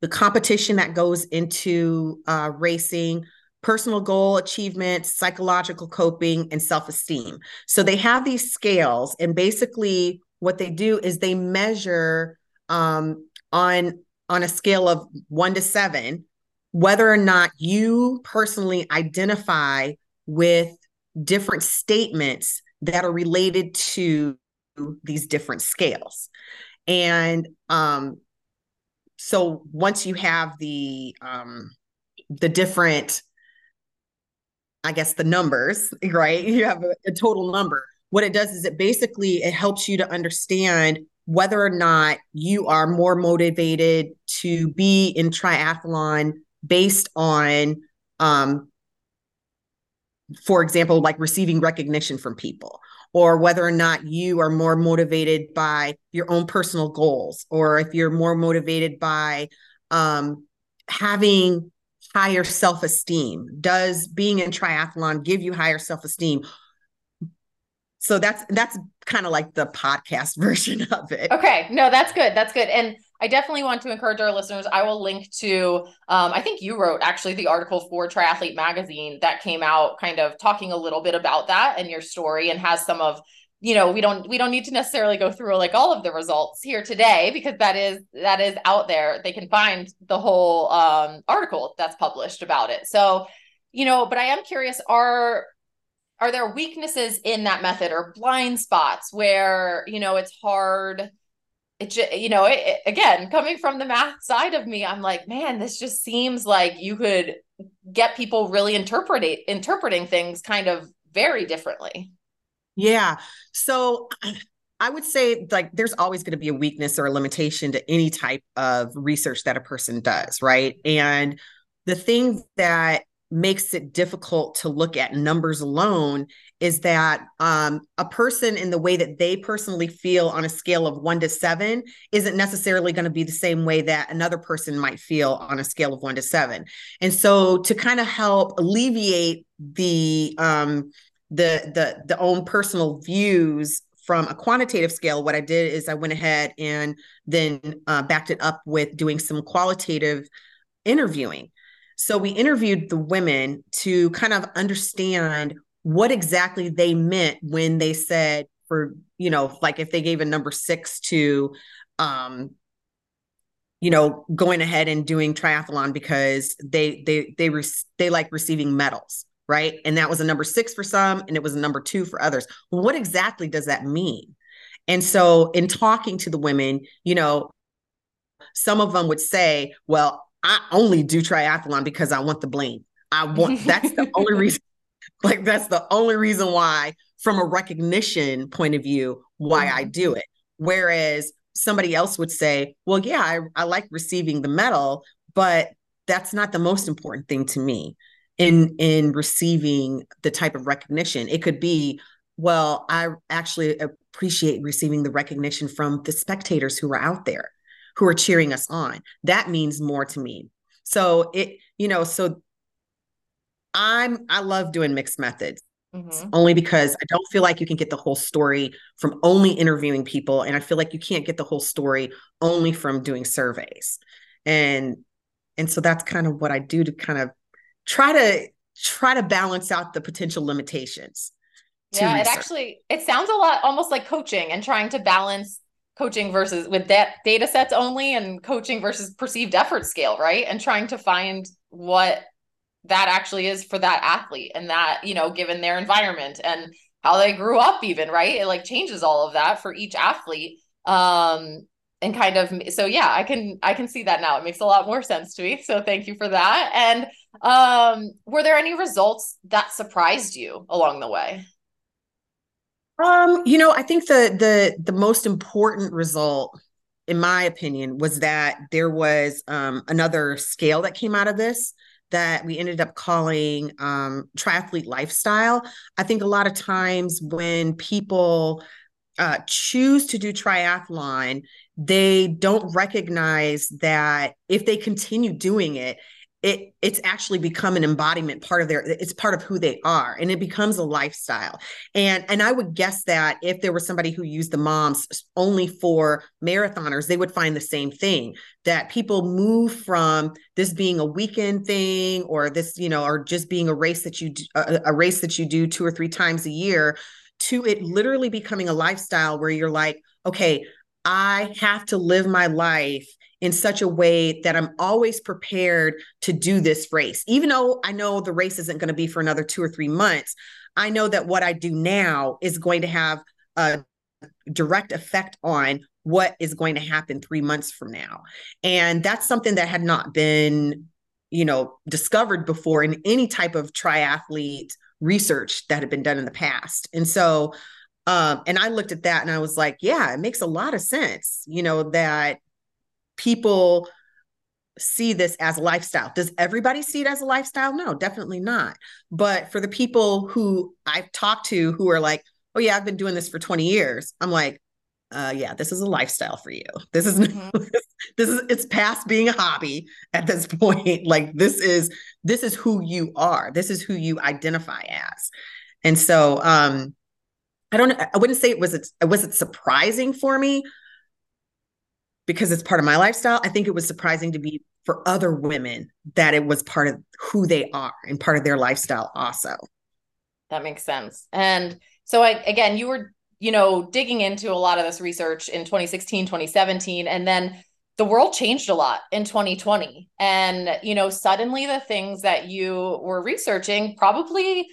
the competition that goes into uh, racing, personal goal achievement, psychological coping, and self esteem. So they have these scales, and basically, what they do is they measure um, on on a scale of one to seven whether or not you personally identify with different statements that are related to these different scales and um, so once you have the um, the different i guess the numbers right? You have a, a total number. What it does is it basically it helps you to understand whether or not you are more motivated to be in triathlon based on um, for example like receiving recognition from people or whether or not you are more motivated by your own personal goals or if you're more motivated by um, having higher self-esteem. Does being in triathlon give you higher self-esteem? So that's that's kind of like the podcast version of it. Okay. No that's good. That's good. And I definitely want to encourage our listeners. I will link to, um, I think you wrote actually the article for Triathlete Magazine that came out kind of talking a little bit about that and your story and has some of, you know, we don't, we don't need to necessarily go through like all of the results here today because that is, that is out there. They can find the whole um, article that's published about it. So, you know, but I am curious, are, are there weaknesses in that method or blind spots where, you know, it's hard it just, you know, it, it, again, coming from the math side of me, I'm like, man, this just seems like you could get people really interpreting interpreting things kind of very differently. Yeah. So I would say like there's always going to be a weakness or a limitation to any type of research that a person does, right? And the thing that makes it difficult to look at numbers alone is that um, a person in the way that they personally feel on a scale of one to seven isn't necessarily going to be the same way that another person might feel on a scale of one to seven. And so to kind of help alleviate the um, the the the own personal views from a quantitative scale what i did is i went ahead and then uh, backed it up with doing some qualitative interviewing so we interviewed the women to kind of understand what exactly they meant when they said for, you know, like if they gave a number 6 to um you know, going ahead and doing triathlon because they they they re- they like receiving medals, right? And that was a number 6 for some and it was a number 2 for others. What exactly does that mean? And so in talking to the women, you know, some of them would say, well, I only do triathlon because I want the blame. I want that's the only reason. Like that's the only reason why, from a recognition point of view, why I mm-hmm. do it. Whereas somebody else would say, well, yeah, I, I like receiving the medal, but that's not the most important thing to me in in receiving the type of recognition. It could be, well, I actually appreciate receiving the recognition from the spectators who are out there who are cheering us on. That means more to me. So it, you know, so I'm I love doing mixed methods. Mm-hmm. Only because I don't feel like you can get the whole story from only interviewing people. And I feel like you can't get the whole story only from doing surveys. And and so that's kind of what I do to kind of try to try to balance out the potential limitations. Yeah, it actually it sounds a lot almost like coaching and trying to balance coaching versus with that data sets only and coaching versus perceived effort scale, right? And trying to find what that actually is for that athlete and that, you know, given their environment and how they grew up even, right? It like changes all of that for each athlete. Um and kind of so yeah, I can I can see that now. It makes a lot more sense to me. So thank you for that. And um were there any results that surprised you along the way? Um, you know, I think the the the most important result, in my opinion, was that there was um, another scale that came out of this that we ended up calling um, triathlete lifestyle. I think a lot of times when people uh, choose to do triathlon, they don't recognize that if they continue doing it, it it's actually become an embodiment part of their it's part of who they are and it becomes a lifestyle. And and i would guess that if there was somebody who used the moms only for marathoners they would find the same thing that people move from this being a weekend thing or this you know or just being a race that you do, a, a race that you do two or three times a year to it literally becoming a lifestyle where you're like okay i have to live my life in such a way that I'm always prepared to do this race. Even though I know the race isn't going to be for another two or three months, I know that what I do now is going to have a direct effect on what is going to happen three months from now. And that's something that had not been, you know, discovered before in any type of triathlete research that had been done in the past. And so, um, and I looked at that and I was like, yeah, it makes a lot of sense, you know, that people see this as a lifestyle. Does everybody see it as a lifestyle? No, definitely not. But for the people who I've talked to who are like, oh, yeah, I've been doing this for 20 years, I'm like, uh, yeah, this is a lifestyle for you. This is mm-hmm. this is it's past being a hobby at this point. Like this is this is who you are. This is who you identify as. And so um I don't I wouldn't say it was it was it surprising for me, because it's part of my lifestyle, I think it was surprising to be for other women that it was part of who they are and part of their lifestyle also. That makes sense. And so I again, you were, you know, digging into a lot of this research in 2016, 2017 and then the world changed a lot in 2020 and you know suddenly the things that you were researching probably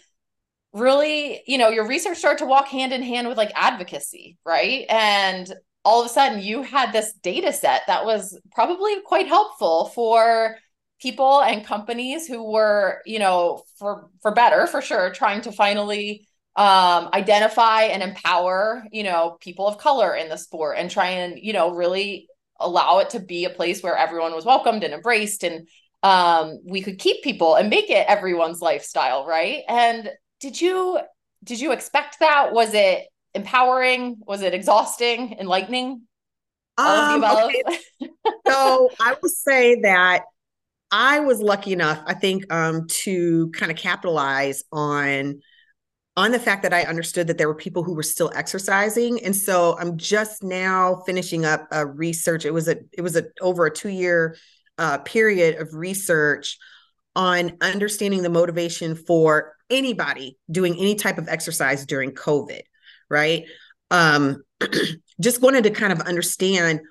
really you know your research started to walk hand in hand with like advocacy right and all of a sudden you had this data set that was probably quite helpful for people and companies who were you know for for better for sure trying to finally um, identify and empower you know people of color in the sport and try and you know really allow it to be a place where everyone was welcomed and embraced and um, we could keep people and make it everyone's lifestyle right? And did you did you expect that? Was it empowering? Was it exhausting, enlightening? Um, okay. so I will say that I was lucky enough, I think, um, to kind of capitalize on on the fact that I understood that there were people who were still exercising, and so I'm just now finishing up a research. It was a it was a over a two year uh, period of research on understanding the motivation for anybody doing any type of exercise during COVID right? Um, just wanted to kind of understand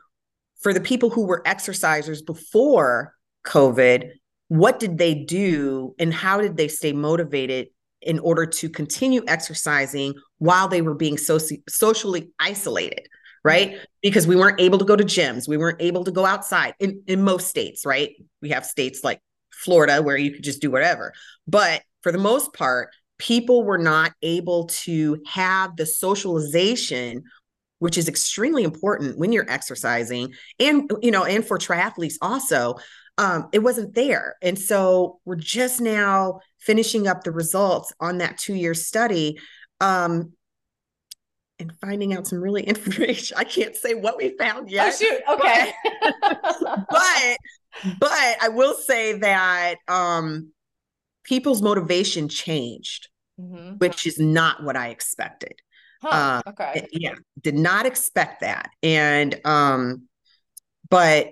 for the people who were exercisers before COVID, what did they do and how did they stay motivated in order to continue exercising while they were being soci- socially isolated? Right. Because we weren't able to go to gyms. We weren't able to go outside in, in most states, right? We have states like Florida where you could just do whatever. But for the most part, people were not able to have the socialization which is extremely important when you're exercising and you know and for triathletes also um, it wasn't there. And so we're just now finishing up the results on that two year study um, and finding out some really information. I can't say what we found yet oh shoot. Okay. but but i will say that um people's motivation changed, mm-hmm. which is not what I expected. Huh, uh, okay. Yeah, did not expect that. And um, but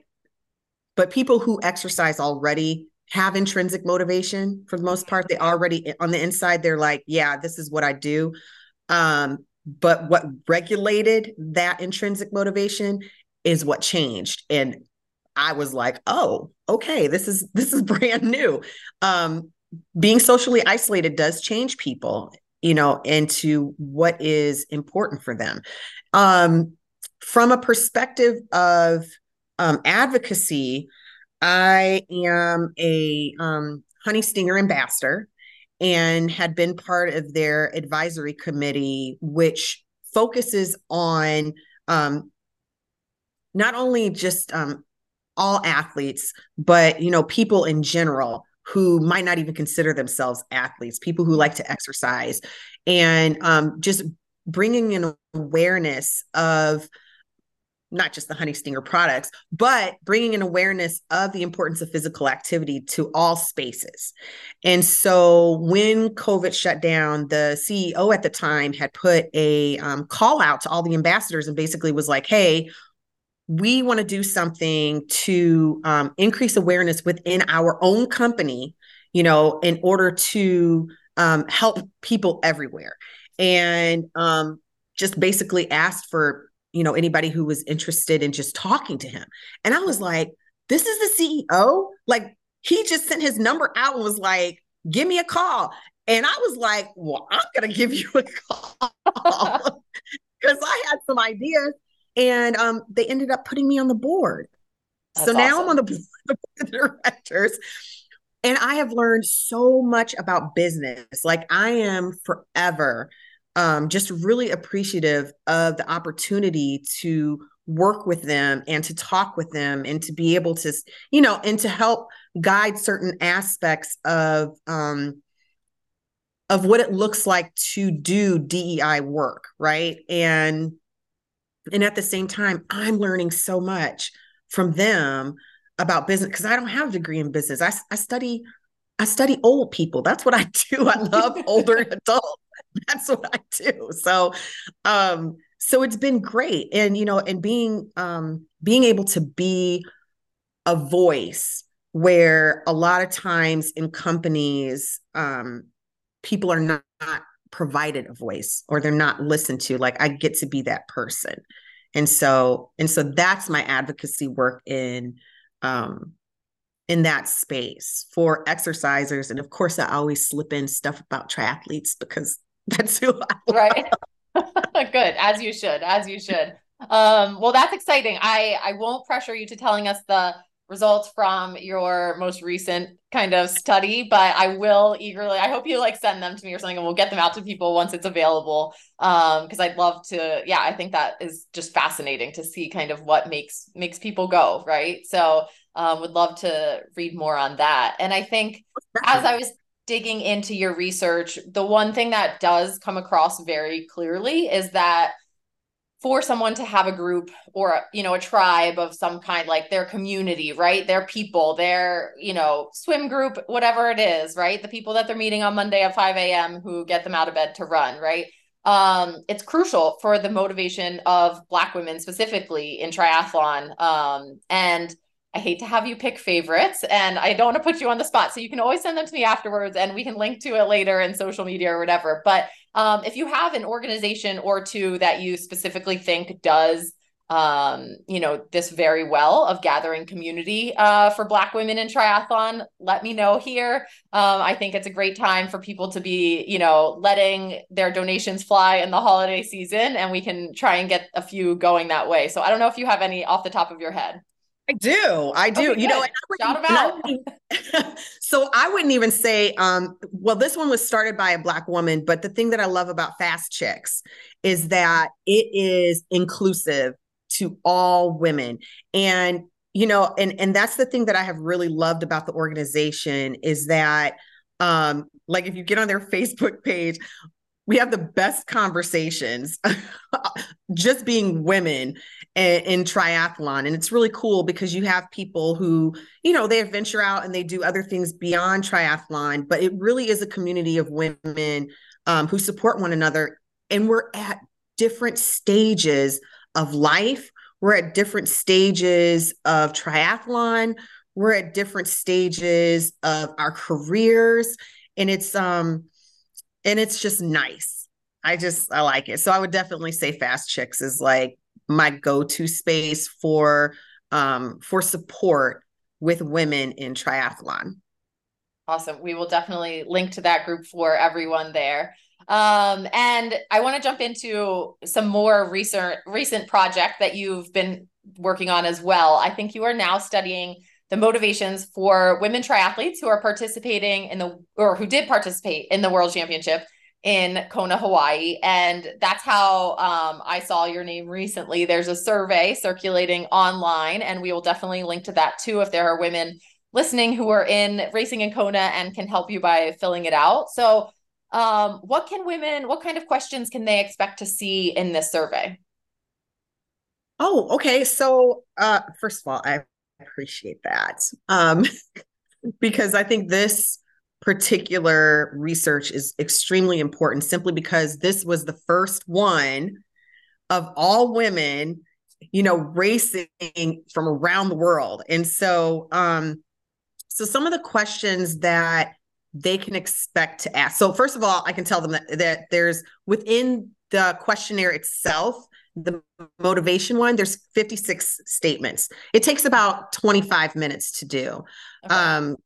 but people who exercise already have intrinsic motivation for the most part. They already on the inside, they're like, yeah, this is what I do. Um, but what regulated that intrinsic motivation is what changed. And I was like, oh, okay, this is this is brand new. Um, being socially isolated does change people you know into what is important for them. Um, from a perspective of um, advocacy i am a um, honey stinger ambassador and had been part of their advisory committee which focuses on um, not only just um, all athletes but you know people in general who might not even consider themselves athletes, people who like to exercise, and um, just bringing an awareness of not just the honey stinger products but bringing an awareness of the importance of physical activity to all spaces. And so when covid shut down the ceo at the time had put a um, call out to all the ambassadors and basically was like hey we want to do something to um, increase awareness within our own company you know in order to um, help people everywhere. And um, just basically asked for you know anybody who was interested in just talking to him. And i was like this is the ceo like he just sent his number out and was like give me a call and i was like well i'm gonna give you a call. Because i had some ideas and um, they ended up putting me on the board. That's so now awesome. i'm on the board of directors and i have learned so much about business. Like i am forever um, just really appreciative of the opportunity to work with them and to talk with them and to be able to you know and to help guide certain aspects of um of what it looks like to do DEI work right? And and at the same time I'm learning so much from them about business because I don't have a degree in business. I, I study I study old people. That's what I do. I love older adults. That's what I do. So, um, so it's been great, and you know, and being um, being able to be a voice where a lot of times in companies, um, people are not, not provided a voice or they're not listened to. Like I get to be that person, and so and so that's my advocacy work in um, in that space for exercisers and of course i always slip in stuff about triathletes because That's who I right. Good, as you should, as you should. Um, well, that's exciting. I I won't pressure you to telling us the results from your most recent kind of study, but I will eagerly. I hope you like send them to me or something, and we'll get them out to people once it's available. Um, because I'd love to. Yeah, I think that is just fascinating to see kind of what makes makes people go right. So, um, would love to read more on that. And I think as I was digging into your research, the one thing that does come across very clearly is that for someone to have a group or you know a tribe of some kind like their community right? Their people their you know swim group whatever it is right? The people that they're meeting on monday at 5 a.m who get them out of bed to run right? Um it's crucial for the motivation of black women specifically in triathlon um and I hate to have you pick favorites and I don't want to put you on the spot. So you can always send them to me afterwards and we can link to it later in social media or whatever. But um, if you have an organization or two that you specifically think does um, you know, this very well of gathering community uh, for Black women in triathlon, let me know here. Um, I think it's a great time for people to be, you know, letting their donations fly in the holiday season and we can try and get a few going that way. So I don't know if you have any off the top of your head. I do. I do. Okay, you know, shout them out. so I wouldn't even say, um, well, this one was started by a black woman, but the thing that I love about Fast Chicks is that it is inclusive to all women. And, you know, and and that's the thing that I have really loved about the organization is that um, like if you get on their Facebook page, we have the best conversations just being women in, in, triathlon. And it's really cool because you have people who you know they venture out and they do other things beyond triathlon but it really is a community of women um, who support one another. And we're at different stages of life. We're at different stages of triathlon. We're at different stages of our careers. And it's um and it's just nice. I just I like it. So I would definitely say Fast Chicks is like my go-to space for um for support with women in triathlon. Awesome. We will definitely link to that group for everyone there. Um, and I want to jump into some more recent recent project that you've been working on as well. I think you are now studying the motivations for women triathletes who are participating in the or who did participate in the world championship in Kona, Hawaii. And that's how um, I saw your name recently. There's a survey circulating online, and we will definitely link to that too if there are women listening who are in racing in Kona and can help you by filling it out. So, um, what can women, what kind of questions can they expect to see in this survey? Oh, okay. So, uh, first of all, I appreciate that um, because I think this particular research is extremely important simply because this was the first one of all women you know racing from around the world. And so um so some of the questions that they can expect to ask so first of all i can tell them that, that there's within the questionnaire itself the motivation one there's 56 statements. It takes about 25 minutes to do. Okay. um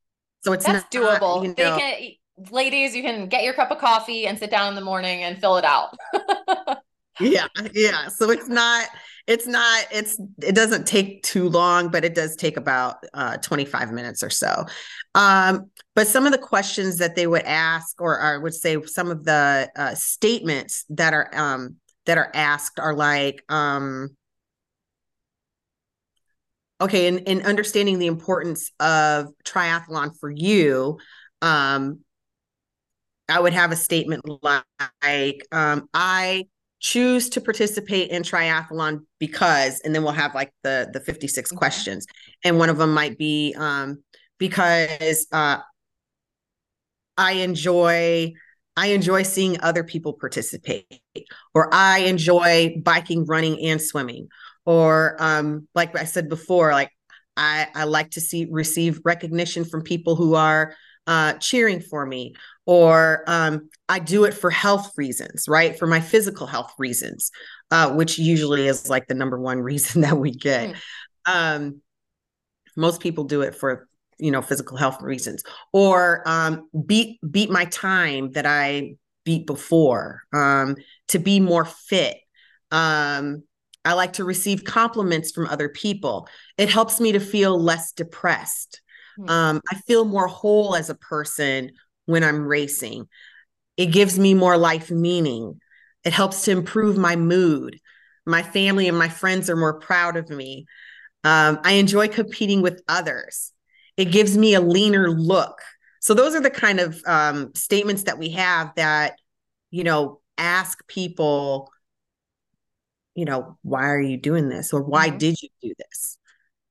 so it's that's not, doable. you know, they can ladies you can get your cup of coffee and sit down in the morning and fill it out. Yeah yeah. So it's not it's not it's it doesn't take too long but it does take about uh, 25 minutes or so. Um, but some of the questions that they would ask or i would say some of the uh, statements that are um, that are asked are like um, okay in, in understanding the importance of triathlon for you um, i would have a statement like um, i choose to participate in triathlon because and then we'll have like the the 56 mm-hmm. questions and one of them might be um because uh i enjoy i enjoy seeing other people participate or i enjoy biking running and swimming or um like i said before like i i like to see receive recognition from people who are uh, cheering for me, or um, I do it for health reasons, right? For my physical health reasons, uh, which usually is like the number one reason that we get. Mm. Um, most people do it for you know physical health reasons, or um, beat beat my time that I beat before um, to be more fit. Um, I like to receive compliments from other people. It helps me to feel less depressed. Hmm. Um, I feel more whole as a person when I'm racing. It gives me more life meaning. It helps to improve my mood. My family and my friends are more proud of me. Um, I enjoy competing with others. It gives me a leaner look. So, those are the kind of um, statements that we have that, you know, ask people, you know, why are you doing this? Or why mm-hmm. did you do this?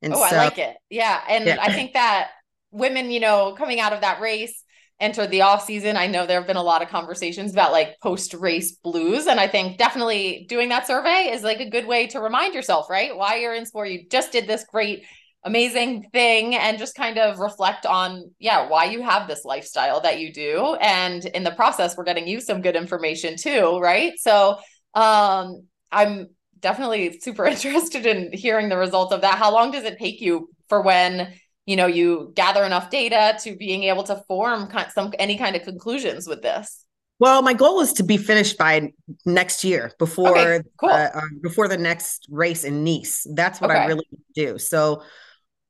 And oh, so, I like it. Yeah. And yeah. I think that women, you know, coming out of that race, enter the off season. I know there have been a lot of conversations about like post race blues. And I think definitely doing that survey is like a good way to remind yourself, right? Why you're in sport. You just did this great, amazing thing and just kind of reflect on, yeah, why you have this lifestyle that you do. And in the process, we're getting you some good information too, right? So um I'm definitely super interested in hearing the results of that. How long does it take you for when you know you gather enough data to being able to form some any kind of conclusions with this well my goal is to be finished by next year before okay, cool. uh, um, before the next race in nice that's what okay. i really do so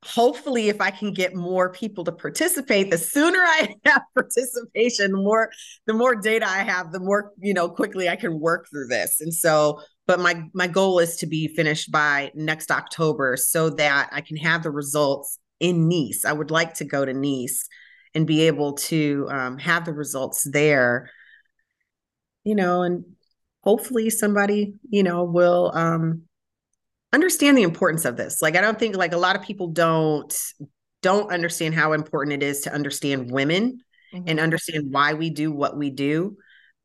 hopefully if i can get more people to participate the sooner i have participation the more the more data i have the more you know quickly i can work through this and so but my my goal is to be finished by next october so that i can have the results in Nice. I would like to go to Nice and be able to um, have the results there, you know, and hopefully somebody, you know, will um, understand the importance of this. Like, I don't think like a lot of people don't don't understand how important it is to understand women mm-hmm. and understand why we do what we do,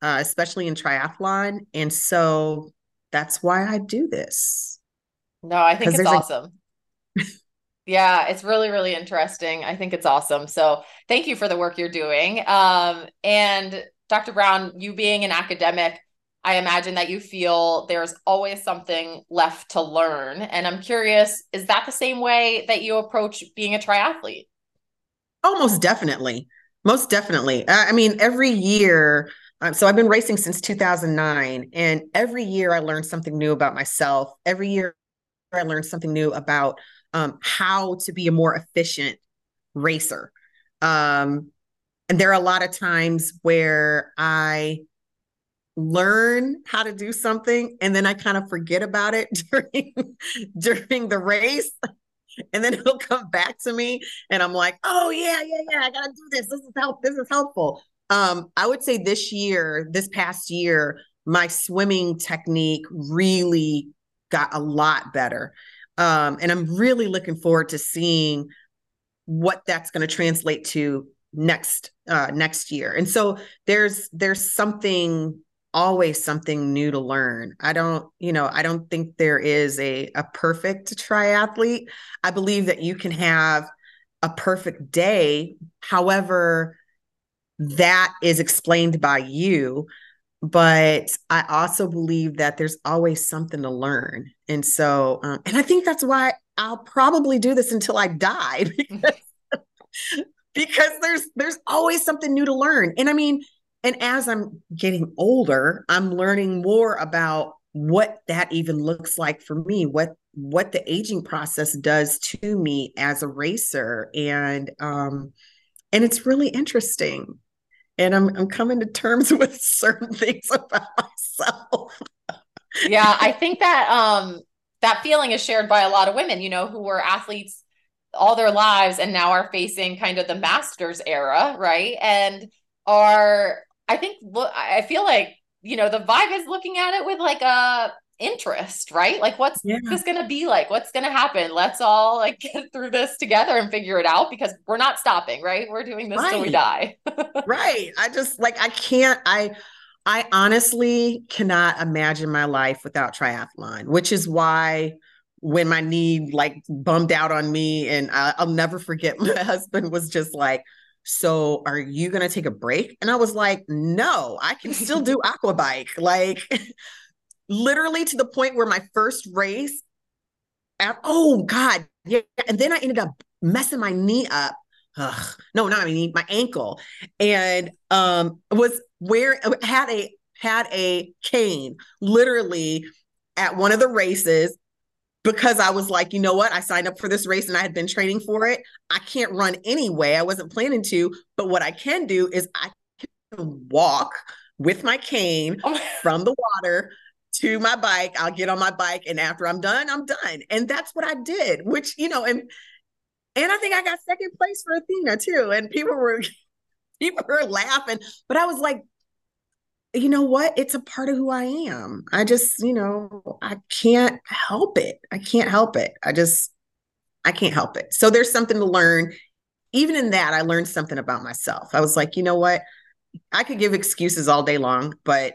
uh, especially in triathlon. And so that's why I do this. No, I think it's awesome. A- Yeah, it's really, really interesting. I think it's awesome. So thank you for the work you're doing. Um, and Dr. Brown, you being an academic, I imagine that you feel there's always something left to learn. And I'm curious, is that the same way that you approach being a triathlete? Oh, most definitely. Most definitely. I mean, every year, um, so I've been racing since 2009, and every year I learn something new about myself. Every year I learn something new about um, how to be a more efficient racer. Um, and there are a lot of times where I learn how to do something and then I kind of forget about it during during the race. and then it'll come back to me and I'm like, oh yeah, yeah, yeah, I gotta do this. This is help, this is helpful. Um, I would say this year, this past year, my swimming technique really got a lot better. Um, and I'm really looking forward to seeing what that's going to translate to next uh next year. And so there's there's something always something new to learn. I don't, you know, I don't think there is a a perfect triathlete. I believe that you can have a perfect day. However, that is explained by you. But I also believe that there's always something to learn. And so, um, and I think that's why I'll probably do this until I die because, because there's there's always something new to learn. And I mean, and as I'm getting older, I'm learning more about what that even looks like for me, what what the aging process does to me as a racer. And um and it's really interesting. And I'm I'm coming to terms with certain things about myself. yeah, I think that um that feeling is shared by a lot of women, you know, who were athletes all their lives and now are facing kind of the masters era, right? And are I think look, I feel like you know the vibe is looking at it with like a interest, right? Like, what's yeah. this going to be like? What's going to happen? Let's all like get through this together and figure it out because we're not stopping, right? We're doing this right. till we die. right. I just like I can't. I I honestly cannot imagine my life without triathlon, which is why when my knee like bummed out on me, and I, I'll never forget my husband was just like so are you going to take a break? And I was like, no, I can still do aqua bike. Like literally to the point where my first race, at, oh God. Yeah. And then I ended up messing my knee up. Ugh, no, not my knee, my ankle. And um was where had a had a cane literally at one of the races because I was like, you know what? I signed up for this race and I had been training for it. I can't run anyway. I wasn't planning to, but what I can do is I can walk with my cane oh from the water to my bike. I'll get on my bike and after I'm done, I'm done. And that's what I did, which, you know, and and I think I got second place for Athena too. And people were people were laughing, but I was like, you know what? It's a part of who I am. I just, you know, I can't help it. I can't help it. I just, I can't help it. So there's something to learn. Even in that, I learned something about myself. I was like, you know what? I could give excuses all day long, but,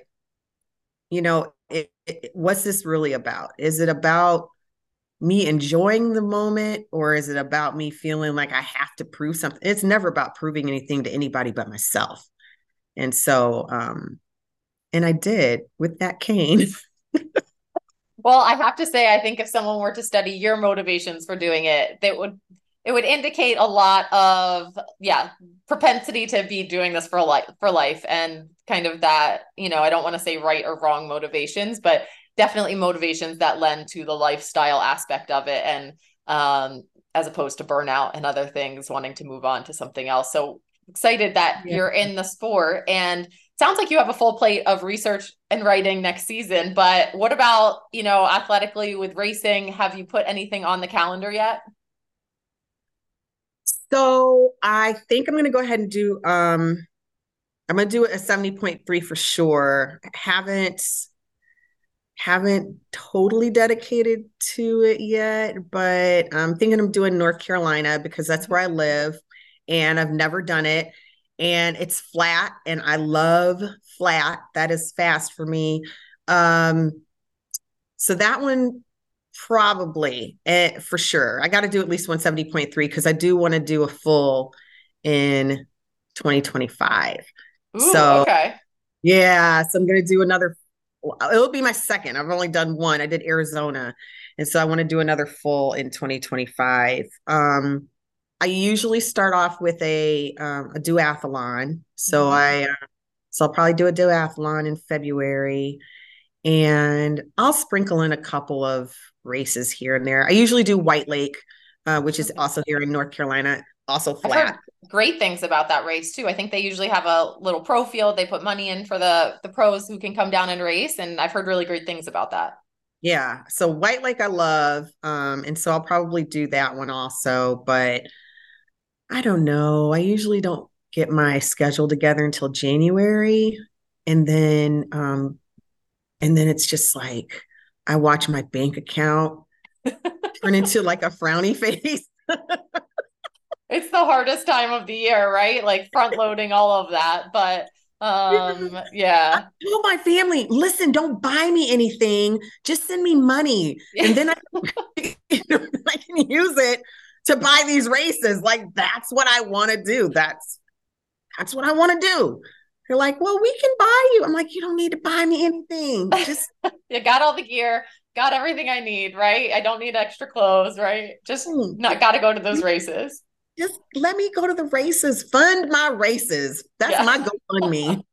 you know, it, it, what's this really about? Is it about me enjoying the moment or is it about me feeling like I have to prove something? It's never about proving anything to anybody but myself. And so, um, and I did with that cane. well, I have to say, I think if someone were to study your motivations for doing it, that would it would indicate a lot of yeah propensity to be doing this for life for life and kind of that you know i don't want to say right or wrong motivations but definitely motivations that lend to the lifestyle aspect of it and um as opposed to burnout and other things wanting to move on to something else so excited that yeah. you're in the sport and sounds like you have a full plate of research and writing next season but what about you know athletically with racing? Have you put anything on the calendar yet? So i think i'm going to go ahead and do um i'm going to do a 70.3 for sure. Haven't haven't totally dedicated to it yet but i'm thinking I'm doing north carolina because that's where i live and i've never done it and it's flat and I love flat. That is fast for me. Um, so that one probably eh, for sure. I got to do at least 170.3 because I do want to do a full in 2025. Ooh, so okay. Yeah, so I'm going to do another it'll be my second. I've only done one. I did Arizona. And so I want to do another full in 2025. Um I usually start off with a um, a duathlon. So mm-hmm. I uh, so I'll probably do a duathlon in February, and I'll sprinkle in a couple of races here and there. I usually do White Lake, uh, which is also here in North Carolina, also flat. great things about that race too. I think they usually have a little pro field. They put money in for the the pros who can come down and race, and I've heard really great things about that. Yeah. So White Lake I love. Um, and so I'll probably do that one also, but I don't know. I usually don't get my schedule together until January. And then um and then it's just like I watch my bank account turn into like a frowny face. it's the hardest time of the year, right? Like front loading all of that. But um, yeah. I tell my family, listen, don't buy me anything. Just send me money. And then I, you know, I can use it to buy these races. Like that's what I want to do. That's that's what I want to do. They're like, well, we can buy you. I'm like, you don't need to buy me anything. Just you got all the gear, got everything I need, right? I don't need extra clothes, right? Just hmm. not got to go to those races just let me go to the races, fund my races. That's yeah. my GoFundMe.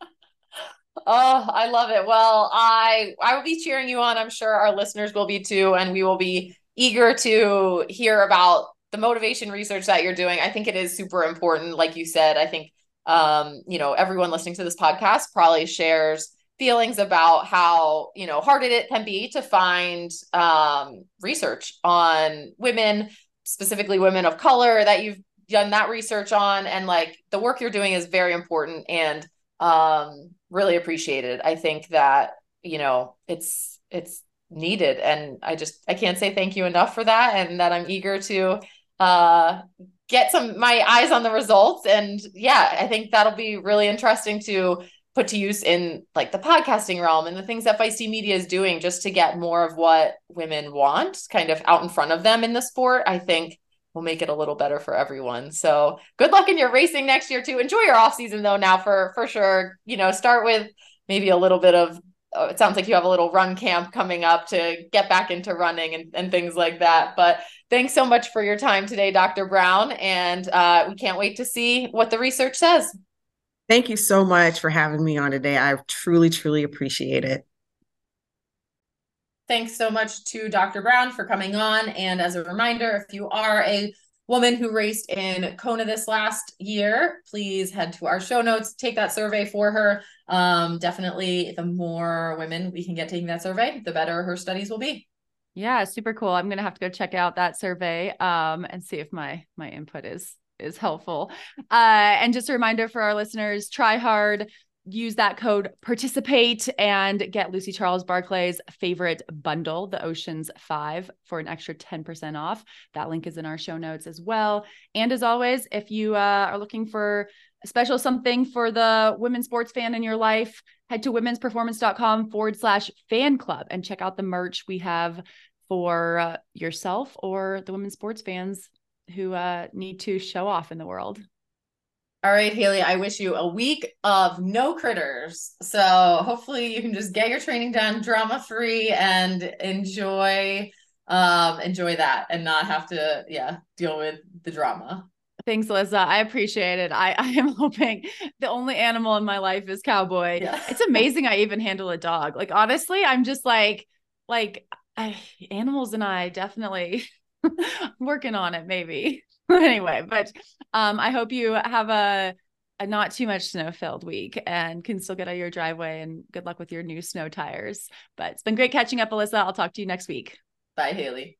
oh, I love it. Well, I I will be cheering you on. I'm sure our listeners will be too, and we will be eager to hear about the motivation research that you're doing. I think it is super important. Like you said, I think um, you know, everyone listening to this podcast probably shares feelings about how you know hard it can be to find um, research on women specifically women of color that you've done that research on and like the work you're doing is very important and um really appreciated i think that you know it's it's needed. And i just i can't say thank you enough for that and that i'm eager to uh get some my eyes on the results. And yeah i think that'll be really interesting to put to use in like the podcasting realm and the things that feisty media is doing just to get more of what women want kind of out in front of them in the sport i think will make it a little better for everyone. So good luck in your racing next year too. Enjoy your off season though now for for sure. You know start with maybe a little bit of oh, it sounds like you have a little run camp coming up to get back into running and, and things like that but thanks so much for your time today dr brown and uh, we can't wait to see what the research says Thank you so much for having me on today. I truly, truly appreciate it. Thanks so much to Dr. Brown for coming on. And as a reminder, if you are a woman who raced in Kona this last year, please head to our show notes, take that survey for her. Um, definitely, the more women we can get taking that survey, the better her studies will be. Yeah, super cool. I'm gonna have to go check out that survey um, and see if my my input is is helpful. Uh, and just a reminder for our listeners TriHard, use that code participate and get Lucy Charles Barclay's favorite bundle, the Oceans 5, for an extra 10% off. That link is in our show notes as well. And as always, if you uh, are looking for a special something for the women's sports fan in your life, head to womensperformance.com forward slash fan club and check out the merch we have for uh, yourself or the women's sports fans who uh, need to show off in the world. All right, Haley, I wish you a week of no critters. So hopefully you can just get your training done drama free and enjoy um enjoy that and not have to yeah deal with the drama. Thanks, Liza. I appreciate it. I, I am hoping the only animal in my life is cowboy. Yeah. It's amazing I even handle a dog. Like honestly, I'm just like like I, animals and I definitely working on it maybe anyway but um i hope you have a a not too much snow filled week and can still get out of your driveway and good luck with your new snow tires but it's been great catching up alyssa i'll talk to you next week bye haley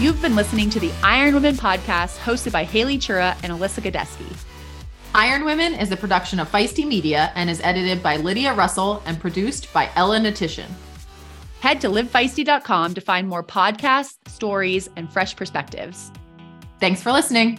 You've been listening to the Iron Women podcast hosted by Haley Chura and Alyssa Godesky. Iron Women is a production of Feisty Media and is edited by Lydia Russell and produced by Ella Natishin. Head to livefeisty.com to find more podcasts, stories, and fresh perspectives. Thanks for listening.